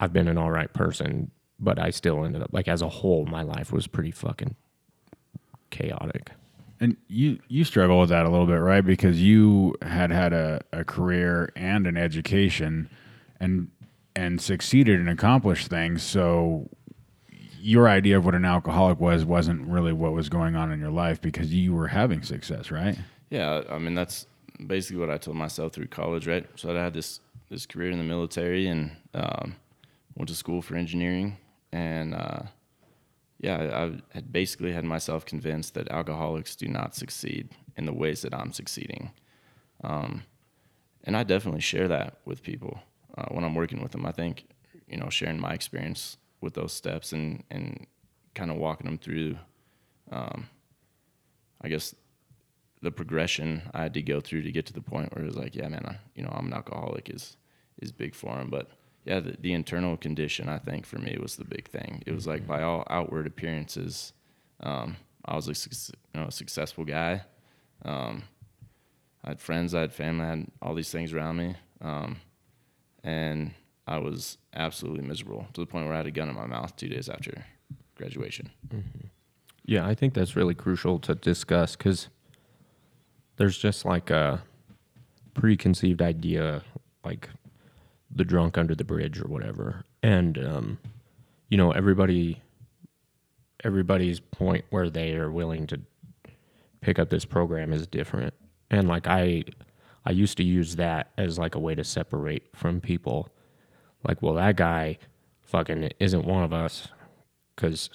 I've been an all right person, but I still ended up like as a whole my life was pretty fucking chaotic. And you you struggle with that a little bit, right? Because you had had a, a career and an education, and and succeeded and accomplished things. So your idea of what an alcoholic was wasn't really what was going on in your life because you were having success, right? Yeah, I mean that's basically what I told myself through college, right? So I had this this career in the military and um, went to school for engineering, and uh, yeah, I had basically had myself convinced that alcoholics do not succeed in the ways that I'm succeeding, um, and I definitely share that with people uh, when I'm working with them. I think you know sharing my experience with those steps and and kind of walking them through, um, I guess the progression I had to go through to get to the point where it was like, yeah, man, I, you know, I'm an alcoholic is is big for him. But yeah, the, the internal condition I think for me was the big thing. It was like by all outward appearances, um, I was a suc- you know, a successful guy. Um, I had friends, I had family, I had all these things around me, um, and I was absolutely miserable to the point where I had a gun in my mouth two days after graduation. Yeah, I think that's really crucial to discuss because there's just like a preconceived idea, like the drunk under the bridge or whatever, and um, you know everybody, everybody's point where they are willing to pick up this program is different, and like I, I used to use that as like a way to separate from people, like well that guy, fucking isn't one of us, because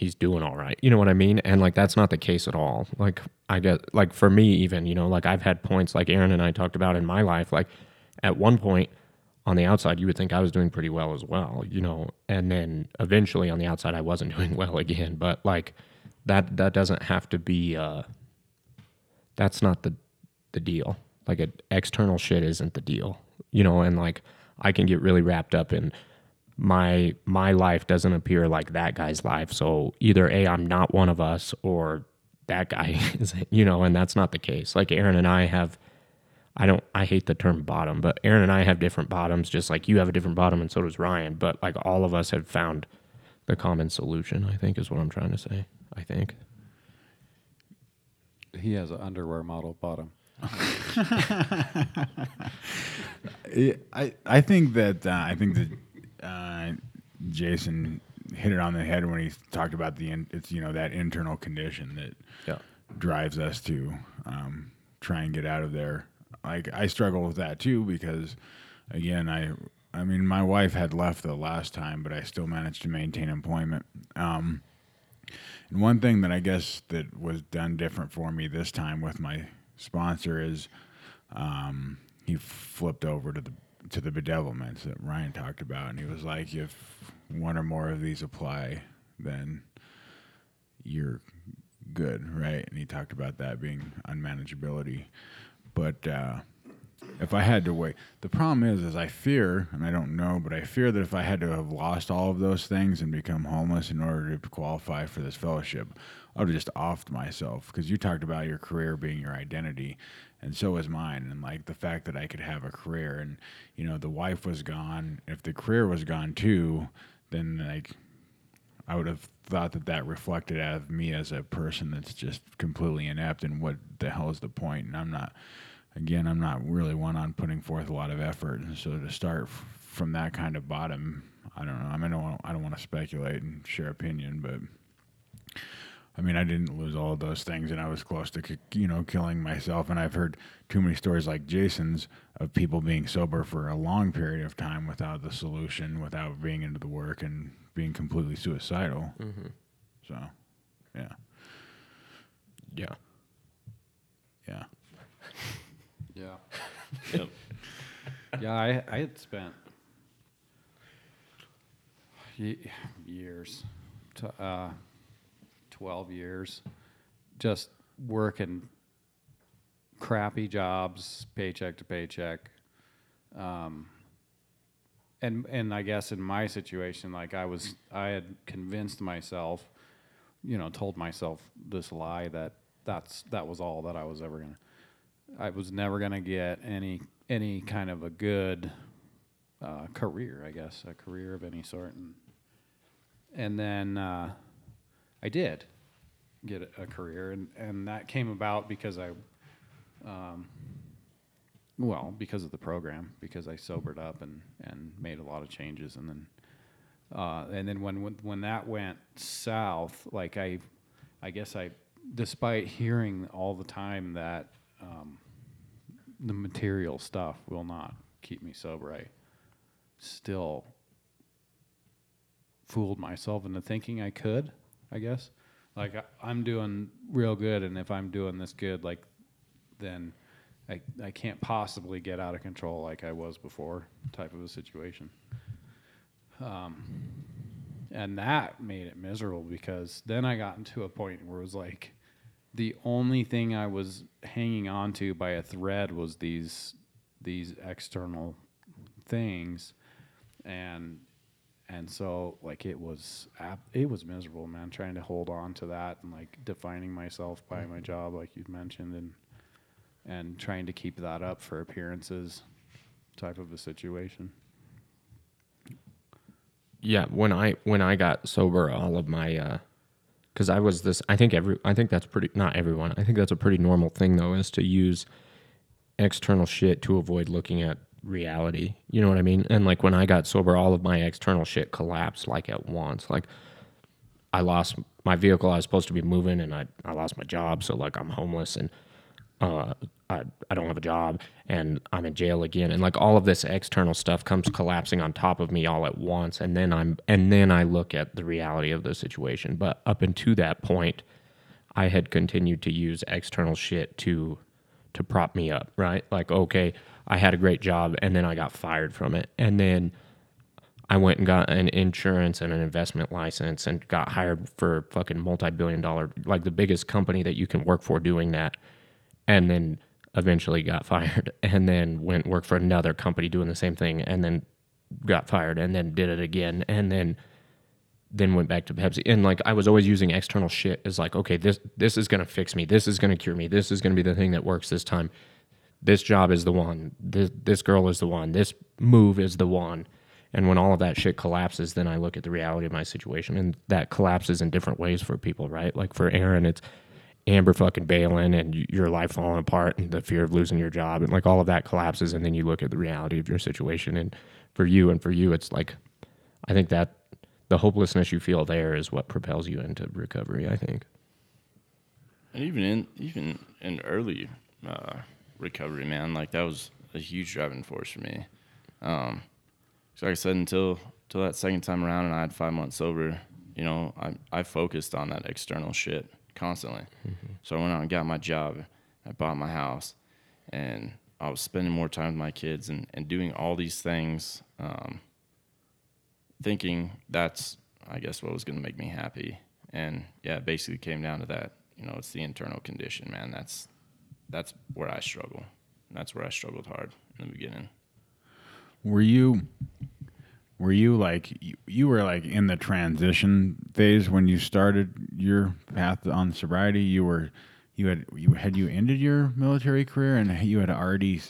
he's doing all right. You know what I mean? And like that's not the case at all. Like I get like for me even, you know, like I've had points like Aaron and I talked about in my life like at one point on the outside you would think I was doing pretty well as well, you know, and then eventually on the outside I wasn't *laughs* doing well again, but like that that doesn't have to be uh that's not the the deal. Like external shit isn't the deal. You know, and like I can get really wrapped up in my my life doesn't appear like that guy's life. So either A, I'm not one of us or that guy *laughs* is you know, and that's not the case. Like Aaron and I have I don't I hate the term bottom, but Aaron and I have different bottoms, just like you have a different bottom and so does Ryan. But like all of us have found the common solution, I think is what I'm trying to say. I think. He has an underwear model bottom. *laughs* I I think that uh, I think that uh, Jason hit it on the head when he talked about the in, it's you know that internal condition that Yeah. drives us to um, try and get out of there. Like I struggle with that too because again I I mean my wife had left the last time but I still managed to maintain employment. Um, and one thing that I guess that was done different for me this time with my sponsor is um, he flipped over to the to the bedevilments that Ryan talked about, and he was like, if one or more of these apply, then you're good, right? And he talked about that being unmanageability. But uh, if I had to wait, the problem is, is I fear, and I don't know, but I fear that if I had to have lost all of those things and become homeless in order to qualify for this fellowship, I would have just offed myself. Because you talked about your career being your identity, and so is mine. And like the fact that I could have a career, and you know, the wife was gone. If the career was gone too, then like I would have thought that that reflected out of me as a person that's just completely inept and what the hell is the point? And I'm not, again, I'm not really one on putting forth a lot of effort. And so to start f- from that kind of bottom, I don't know. I mean, I don't want, I don't want to speculate and share opinion, but I mean, I didn't lose all of those things, and I was close to, you know, killing myself. And I've heard too many stories like Jason's of people being sober for a long period of time without the solution, without being into the work, and being completely suicidal. So, yeah, Yeah. yeah. *laughs* Yeah. Yep. yeah, I, I had spent ye- years, t- uh, 12 years, just working crappy jobs, paycheck to paycheck. Um, and and I guess in my situation, like I was, I had convinced myself, you know, told myself this lie that that's that was all that I was ever gonna. I was never gonna get any any kind of a good uh, career, I guess, a career of any sort, and and then uh, I did, get a career, and and that came about because I, um, well, because of the program, because I sobered up and and made a lot of changes, and then. Uh, and then when, when when that went south, like I, I guess I, despite hearing all the time that um, the material stuff will not keep me sober, I still fooled myself into thinking I could. I guess, like I, I'm doing real good, and if I'm doing this good, like then I I can't possibly get out of control like I was before, type of a situation. Um, and that made it miserable because then I got into a point where it was like the only thing I was hanging on to by a thread was these these external things. And and so like it was it was miserable man trying to hold on to that and like defining myself by my mm-hmm. job like you've mentioned and and trying to keep that up for appearances type of a situation. Yeah when i when i got sober all of my uh because i was this i think every i think that's pretty not everyone i think that's a pretty normal thing though is to use external shit to avoid looking at reality. You know what i mean? And like when i got sober all of my external shit collapsed like at once. Like i lost my vehicle i was supposed to be moving and i, I lost my job so like i'm homeless and uh, I, I don't have a job and I'm in jail again. And like all of this external stuff comes collapsing on top of me all at once. And then I'm, and then I look at the reality of the situation. But up until that point, I had continued to use external shit to, to prop me up, right? Like, okay, I had a great job and then I got fired from it. And then I went and got an insurance and an investment license and got hired for fucking multi billion dollar, like the biggest company that you can work for doing that and then eventually got fired *laughs* and then went work for another company doing the same thing and then got fired and then did it again and then then went back to Pepsi. And like I was always using external shit as like okay this this is to fix me. This is to cure me. This is to be the thing that works this time. This job is the one. This this girl is the one. This move is the one. And when all of that shit collapses then I look at the reality of my situation. And that collapses in different ways for people right? Like for Aaron it's Amber fucking bailing and your life falling apart and the fear of losing your job and like all of that collapses and then you look at the reality of your situation. And for you and for you it's like I think that the hopelessness you feel there is what propels you into recovery I think. And even in even in early uh, recovery, man, like that was a huge driving force for me. Um, so like I said, until until that second time around, and I had five months sober, you know, I I focused on that external shit constantly. So I went out and got my job. I bought my house, and I was spending more time with my kids and and doing all these things, um, thinking that's I guess what was going to make me happy. And yeah, it basically came down to that. You know, it's the internal condition, man. That's that's where I struggle. That's where I struggled hard in the beginning. Were you were you like you, you were like in the transition phase when you started your path on sobriety? You were you had you had you ended your military career and you had already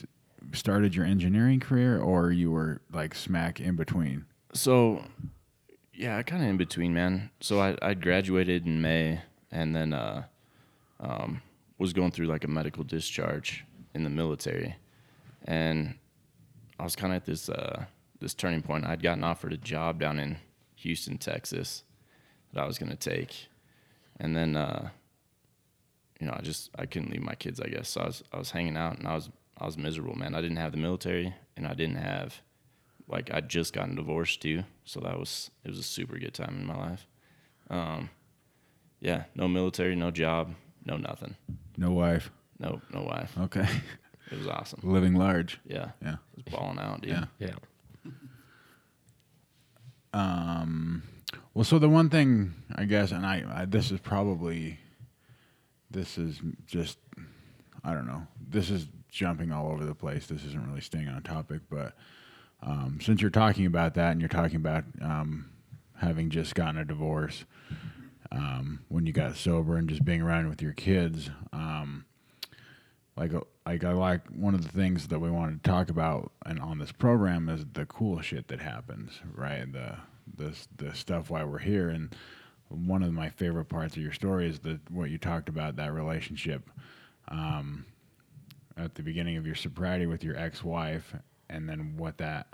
started your engineering career or you were like smack in between? So, yeah, kind of in between, man. So I I graduated in May, and then uh, um, was going through like a medical discharge in the military, and I was kind of at this uh, this turning point. I'd gotten offered a job down in Houston, Texas, that I was gonna take, and then uh, you know I just I couldn't leave my kids. I guess so I was I was hanging out, and I was I was miserable, man. I didn't have the military, and I didn't have like I'd just gotten divorced too, so that was it was a super good time in my life. Um, yeah, no military, no job, no nothing, No wife. no no wife. Okay. It was awesome. Living large. Yeah, Yeah. was balling out, dude. Yeah. yeah Um, well, so the one thing I guess, and I, I this is probably, this is just, I don't know. This is jumping all over the place. This isn't really staying on topic, but um, since you're talking about that and you're talking about um, having just gotten a divorce, um, when you got sober and just being around with your kids, um, like like I like one of the things that we wanted to talk about and on this program is the cool shit that happens, right? The the the stuff why we're here and one of my favorite parts of your story is the what you talked about that relationship um, at the beginning of your sobriety with your ex-wife, and then what that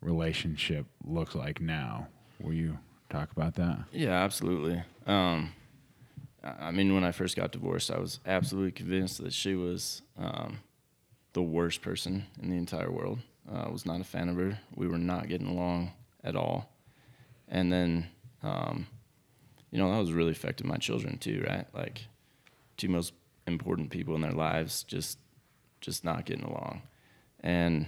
relationship looks like now. Will you talk about that? Yeah, absolutely. Um, I mean, when I first got divorced, I was absolutely convinced that she was um, the worst person in the entire world. Uh, I was not a fan of her. We were not getting along at all. And then, um, you know, that was really affecting my children too, right? Like, two most important people in their lives just, just not getting along. And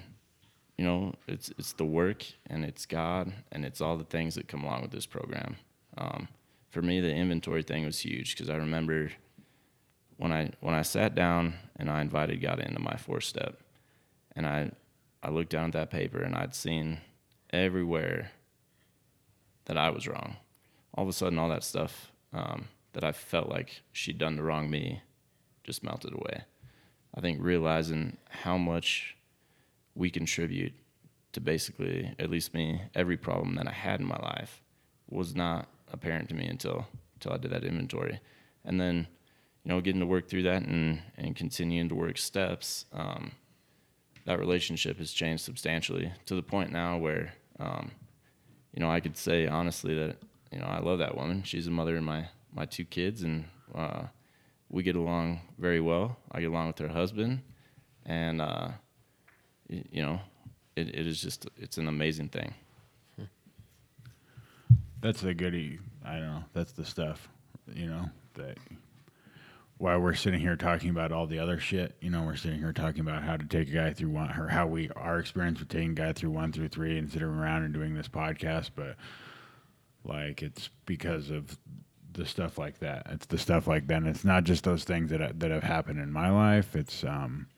you know, it's it's the work and it's God and it's all the things that come along with this program. Um, for me, the inventory thing was huge because I remember when I when I sat down and I invited God into my fourth step, and I I looked down at that paper and I'd seen everywhere that I was wrong. All of a sudden, all that stuff um, that I felt like she'd done to wrong me just melted away. I think realizing how much we contribute to basically, at least me, every problem that I had in my life was not apparent to me until until I did that inventory, and then you know getting to work through that and and continuing to work steps. Um, that relationship has changed substantially to the point now where um, you know I could say honestly that you know I love that woman. She's a mother of my my two kids, and uh, we get along very well. I get along with her husband, and uh, you know, it, it is just it's an amazing thing. That's the goody. I don't know. That's the stuff. You know that. While we're sitting here talking about all the other shit, you know, we're sitting here talking about how to take a guy through one, or how we our experience with taking a guy through one through three, and sitting around and doing this podcast. But like, it's because of the stuff like that. It's the stuff like that. And it's not just those things that that have happened in my life. It's um,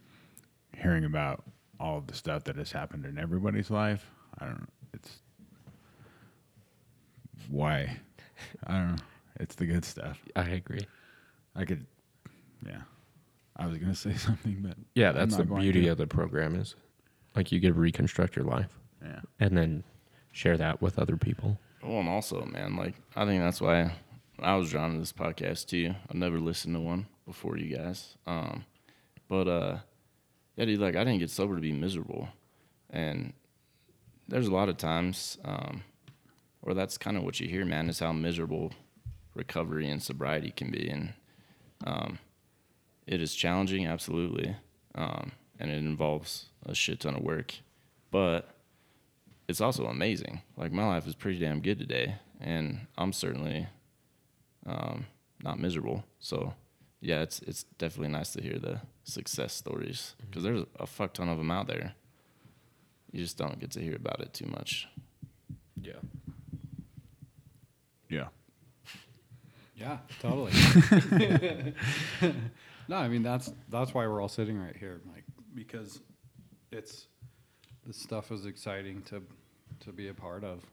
hearing about all of the stuff that has happened in everybody's life. I don't. It's why I don't know. It's the good stuff. I agree. I could, yeah. I was gonna say *laughs* something, but Yeah, I'm that's not the going beauty to. of the program is like you get to reconstruct your life Yeah, and then share that with other people. Well, and also, man, like I think that's why I was drawn to this podcast too. I've never listened to one before you guys, um, but uh, yeah, dude, like I didn't get sober to be miserable, and there's a lot of times, um, or that's kind of what you hear, man, is how miserable recovery and sobriety can be, and um, it is challenging, absolutely, um, and it involves a shit ton of work, but it's also amazing. Like my life is pretty damn good today, and I'm certainly um, not miserable. So, yeah, it's it's definitely nice to hear the success stories because there's a fuck ton of them out there. You just don't get to hear about it too much. Yeah. Yeah. Yeah, totally. *laughs* no, I mean that's that's why we're all sitting right here, Mike, because it's this stuff is exciting to to be a part of,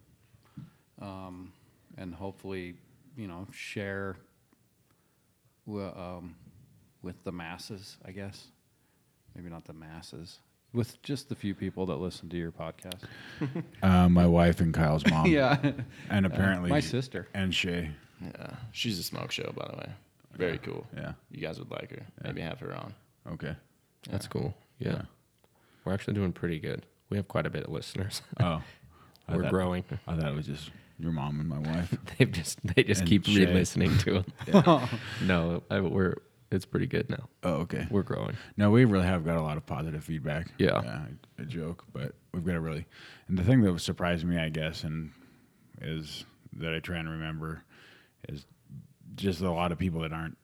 um, and hopefully, you know, share wi- um, with the masses. I guess maybe not the masses, with just the few people that listen to your podcast. *laughs* Uh, my wife and Kyle's mom. *laughs* yeah, and apparently my sister. and Shay. Yeah, she's a smoke show, by the way. Very cool. Yeah. You guys would like her. Maybe have her on. Okay. That's cool. Yeah. Yeah. We're actually doing pretty good. We have quite a bit of listeners. *laughs* Oh, We're thought- growing. I thought it was just your mom and my wife. They've just they just And keep Shay. re-listening to them. no, I, we're it's pretty good now. Oh, okay. We're growing. No, we really have got a lot of positive feedback. Yeah. I, I joke, but we've got a really. And the thing that was surprised me, I guess, and is that I try and remember is just a lot of people that aren't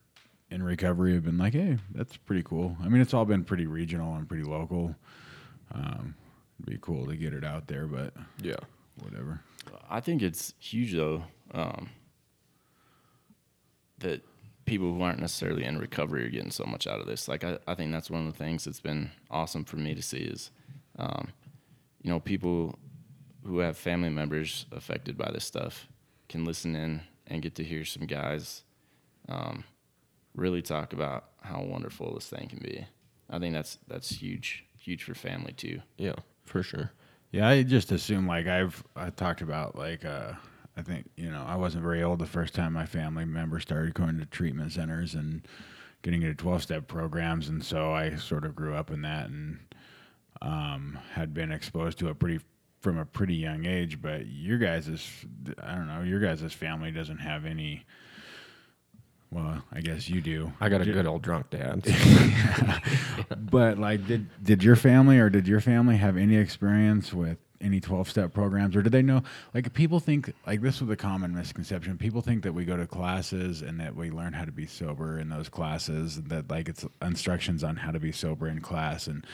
in recovery have been like, "Hey, that's pretty cool." I mean, it's all been pretty regional and pretty local. Um, it'd be cool to get it out there, but Yeah. whatever. I think it's huge though um, that people who aren't necessarily in recovery are getting so much out of this. Like I, I think that's one of the things that's been awesome for me to see is, um, you know, people who have family members affected by this stuff can listen in and get to hear some guys um, really talk about how wonderful this thing can be. I think that's that's huge, huge for family too. Yeah, for sure. Yeah, I just assume like I've I talked about like uh, I think you know I wasn't very old the first time my family members started going to treatment centers and getting into twelve step programs, and so I sort of grew up in that and um, had been exposed to it pretty from a pretty young age. But your guys' I don't know, your guys' family doesn't have any. Well, I guess you do. I got a good old drunk dad. *laughs* But like, did did your family or did your family have any experience with any twelve step programs, or did they know? Like, people think like this was a common misconception. People think that we go to classes and that we learn how to be sober in those classes. That like it's instructions on how to be sober in class, and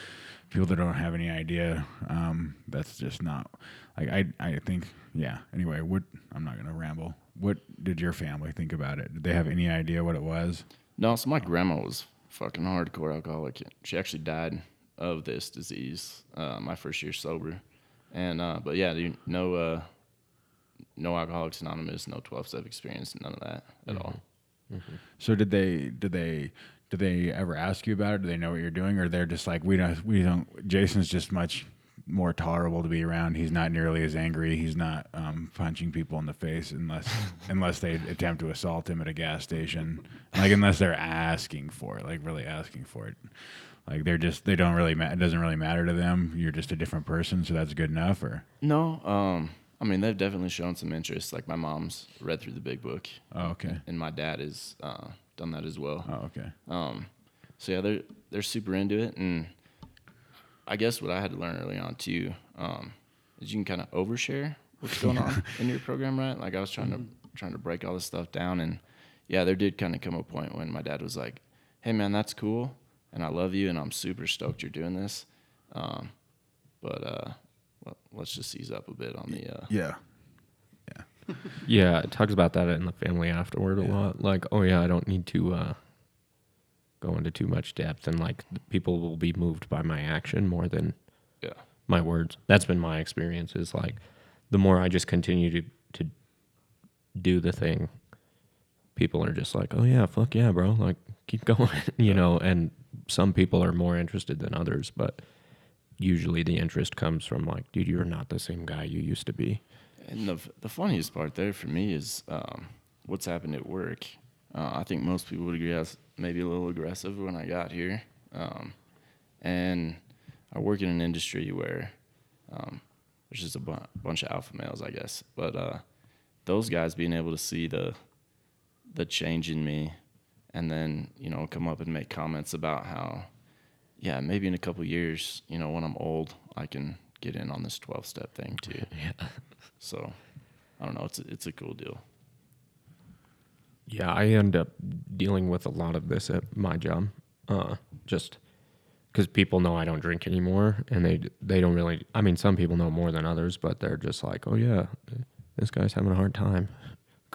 people that don't have any idea, um, that's just not. Like I I think yeah. Anyway, what I'm not gonna ramble. What did your family think about it? Did they have any idea what it was? No, so my grandma was fucking hardcore alcoholic. She actually died of this disease uh, my first year sober, and uh, but yeah, dude, no uh, no Alcoholics Anonymous, no twelve step experience, none of that at all. So did they did they did they ever ask you about it? Do they know what you're doing, or they're just like we don't we don't? Jason's just much more tolerable to be around. He's not nearly as angry. He's not um, punching people in the face unless *laughs* unless they attempt to assault him at a gas station. Like unless they're asking for it, like really asking for it. Like they're just they don't really ma- it doesn't really matter to them. You're just a different person, so that's good enough. Or No, um, I mean they've definitely shown some interest. Like my mom's read through the big book, oh okay and my dad has uh, done that as well. oh okay Um, so yeah, they're they're super into it, and I guess what I had to learn early on too um, is you can kind of overshare what's going on *laughs* in your program, right? Like I was trying to trying to break all this stuff down, and yeah, there did kind of come a point when my dad was like, "Hey man, that's cool, and I love you, and I'm super stoked you're doing this, um, but uh, well, let's just ease up a bit on the uh, yeah Yeah, it talks about that in the family afterward a lot. Like, oh yeah, I don't need to uh, go into too much depth, and like people will be moved by my action more than yeah." my words. That's been my experience. Is like the more I just continue to to do the thing, people are just like, oh yeah, fuck yeah, bro, like keep *laughs* going, you know. And some people are more interested than others, but usually the interest comes from like, dude, you're not the same guy you used to be. And the the funniest part there for me is um, what's happened at work. Uh, I think most people would agree I was maybe a little aggressive when I got here, um, and I work in an industry where um, there's just a bu- bunch of alpha males, I guess. But uh, those guys being able to see the the change in me, and then you know come up and make comments about how, yeah, maybe in a couple years, you know, when I'm old, I can get in on this 12 step thing too. *laughs* Yeah. So I don't know. It's a, it's a cool deal. Yeah, I end up dealing with a lot of this at my job, uh, just because people know I don't drink anymore, and they they don't really. I mean, some people know more than others, but they're just like, oh yeah, this guy's having a hard time.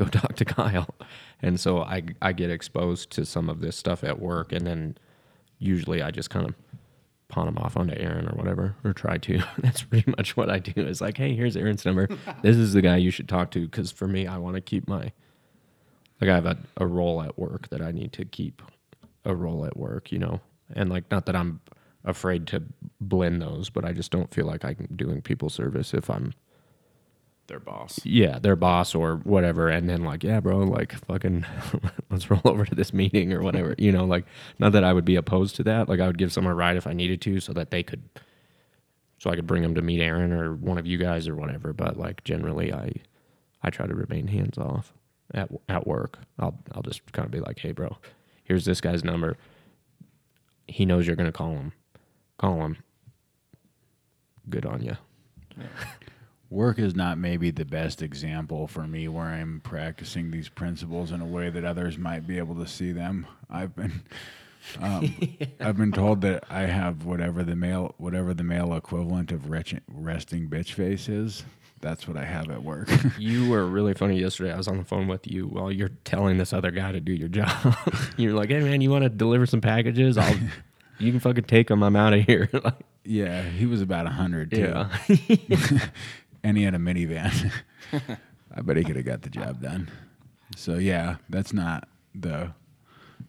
Go *laughs* talk to Kyle, and so I I get exposed to some of this stuff at work, and then usually I just kind of pawn them off onto Aaron or whatever, or try to. *laughs* That's pretty much what I do. Is like, hey, here's Aaron's number. *laughs* this is the guy you should talk to, because for me, I want to keep my like I have a, a role at work that I need to keep a role at work, you know. And like not that I'm afraid to blend those, but I just don't feel like I'm doing people service if I'm Their boss. yeah, their boss or whatever and then like, yeah, bro, like fucking *laughs* let's roll over to this meeting or whatever. you know, like not that I would be opposed to that. Like I would give someone a ride if I needed to so that they could so I could bring them to meet Aaron or one of you guys or whatever, but like generally I I try to remain hands off at at work. I'll I'll just kind of be like, "Hey, bro, here's this guy's number. He knows you're gonna call him. Call him. Good on you." Work is not maybe the best example for me where I'm practicing these principles in a way that others might be able to see them. I've been um, *laughs* I've been told that I have whatever the male whatever the male equivalent of resting bitch face is. That's what I have at work. *laughs* You were really funny yesterday. I was on the phone with you while you're telling this other guy to do your *laughs* job. you're like, "Hey, man, you want to deliver some packages? I'll, you can fucking take them. I'm out of here." Like, yeah, he was about a hundred too, yeah, and he had a minivan. *laughs* I bet he could have got the job done. So yeah, that's not the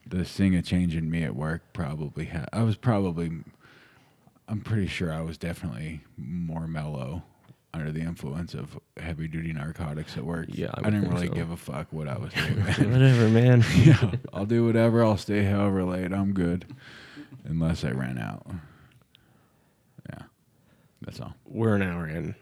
the thing of change in me at work. Probably ha- I was probably I'm pretty sure I was definitely more mellow under the influence of heavy duty narcotics at work. Yeah, I I, didn't really so. give a fuck what I was *laughs* doing. man. *laughs* Whatever, man. yeah, I'll do whatever. I'll stay however late. I'm good, unless I ran out. Yeah, that's all. We're an hour in,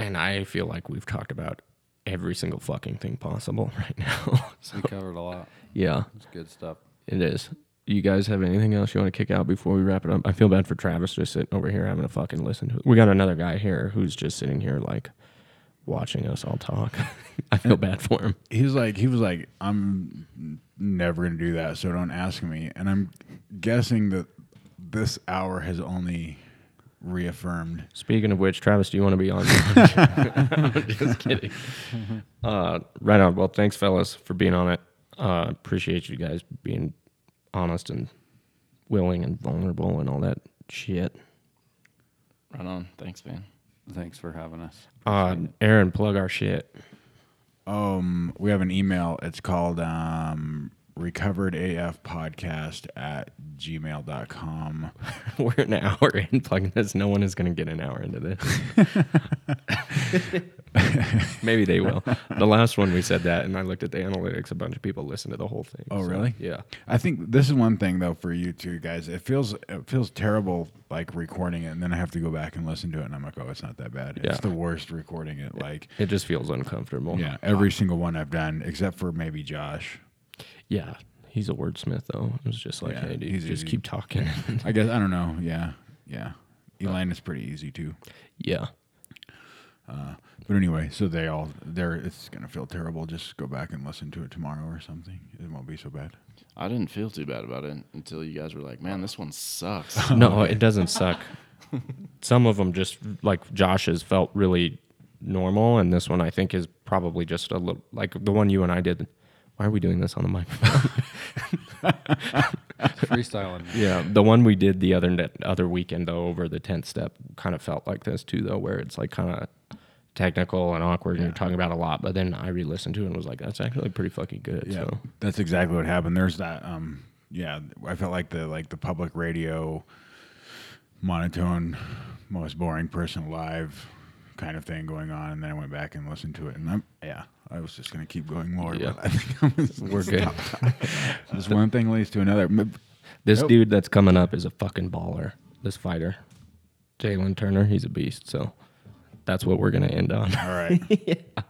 and I feel like we've talked about every single fucking thing possible *laughs* right now. so, We covered a lot. yeah, It's good stuff. it is. You guys have anything else you want to kick out before we wrap it up? I feel bad for Travis just sitting over here having to fucking listen to it. We got another guy here who's just sitting here like watching us all talk. *laughs* I feel bad for him. He was like, he was like, I'm never gonna do that, so don't ask me. And I'm guessing that this hour has only reaffirmed. Speaking of which, Travis, do you want to be on? *laughs* *laughs* I'm just kidding. Uh, right on. Well, thanks, fellas, for being on it. Uh, appreciate you guys being honest and willing and vulnerable and all that shit. Right on. Thanks, man. Thanks for having us. Uh, Aaron, plug our shit. Um, we have an email. It's called um, recoveredafpodcast at gmail.com. *laughs* We're an hour in plugging this. No one is going to get an hour into this. *laughs* Maybe they will. The last one we said that, and I looked at the analytics. A bunch of people listened to the whole thing. Oh, So, really? Yeah. I think this is one thing though for you two guys. It feels it feels terrible like recording it, and then I have to go back and listen to it, and I'm like, oh, it's not that bad. Yeah. It's the worst recording it. Like, It just feels uncomfortable. yeah, every uh, single one I've done except for maybe Josh. Yeah. He's a wordsmith, though. It was just like, Yeah, hey, dude, he's just easy. keep talking. *laughs* I guess I don't know. Yeah, yeah. Elaine is pretty easy too. yeah. Uh, but anyway, so they all they're it's gonna feel terrible. Just go back and listen to it tomorrow or something. It won't be so bad. I didn't feel too bad about it until you guys were like, "Man, this one sucks." *laughs* No, it doesn't suck. *laughs* Some of them just like Josh's felt really normal, and this one I think is probably just a little like the one you and I did. Why are we doing this on the microphone? *laughs* Freestyling. yeah, the one we did the other net, other weekend though over the tenth step kind of felt like this too though, where it's like kind of technical and awkward, and you're talking about a lot. But then I re-listened to it and was like, that's actually pretty fucking good. Yeah, So that's exactly what happened. There's that. Um, yeah, I felt like the like the public radio monotone, most boring person alive kind of thing going on, and then I went back and listened to it, and I'm yeah, I was just gonna keep going more, Yeah. but I think I'm *laughs* just we're good. This one thing leads to another. This Nope. dude that's coming up is a fucking baller. This fighter, Jalen Turner, he's a beast. So that's what we're gonna end on. All right. *laughs*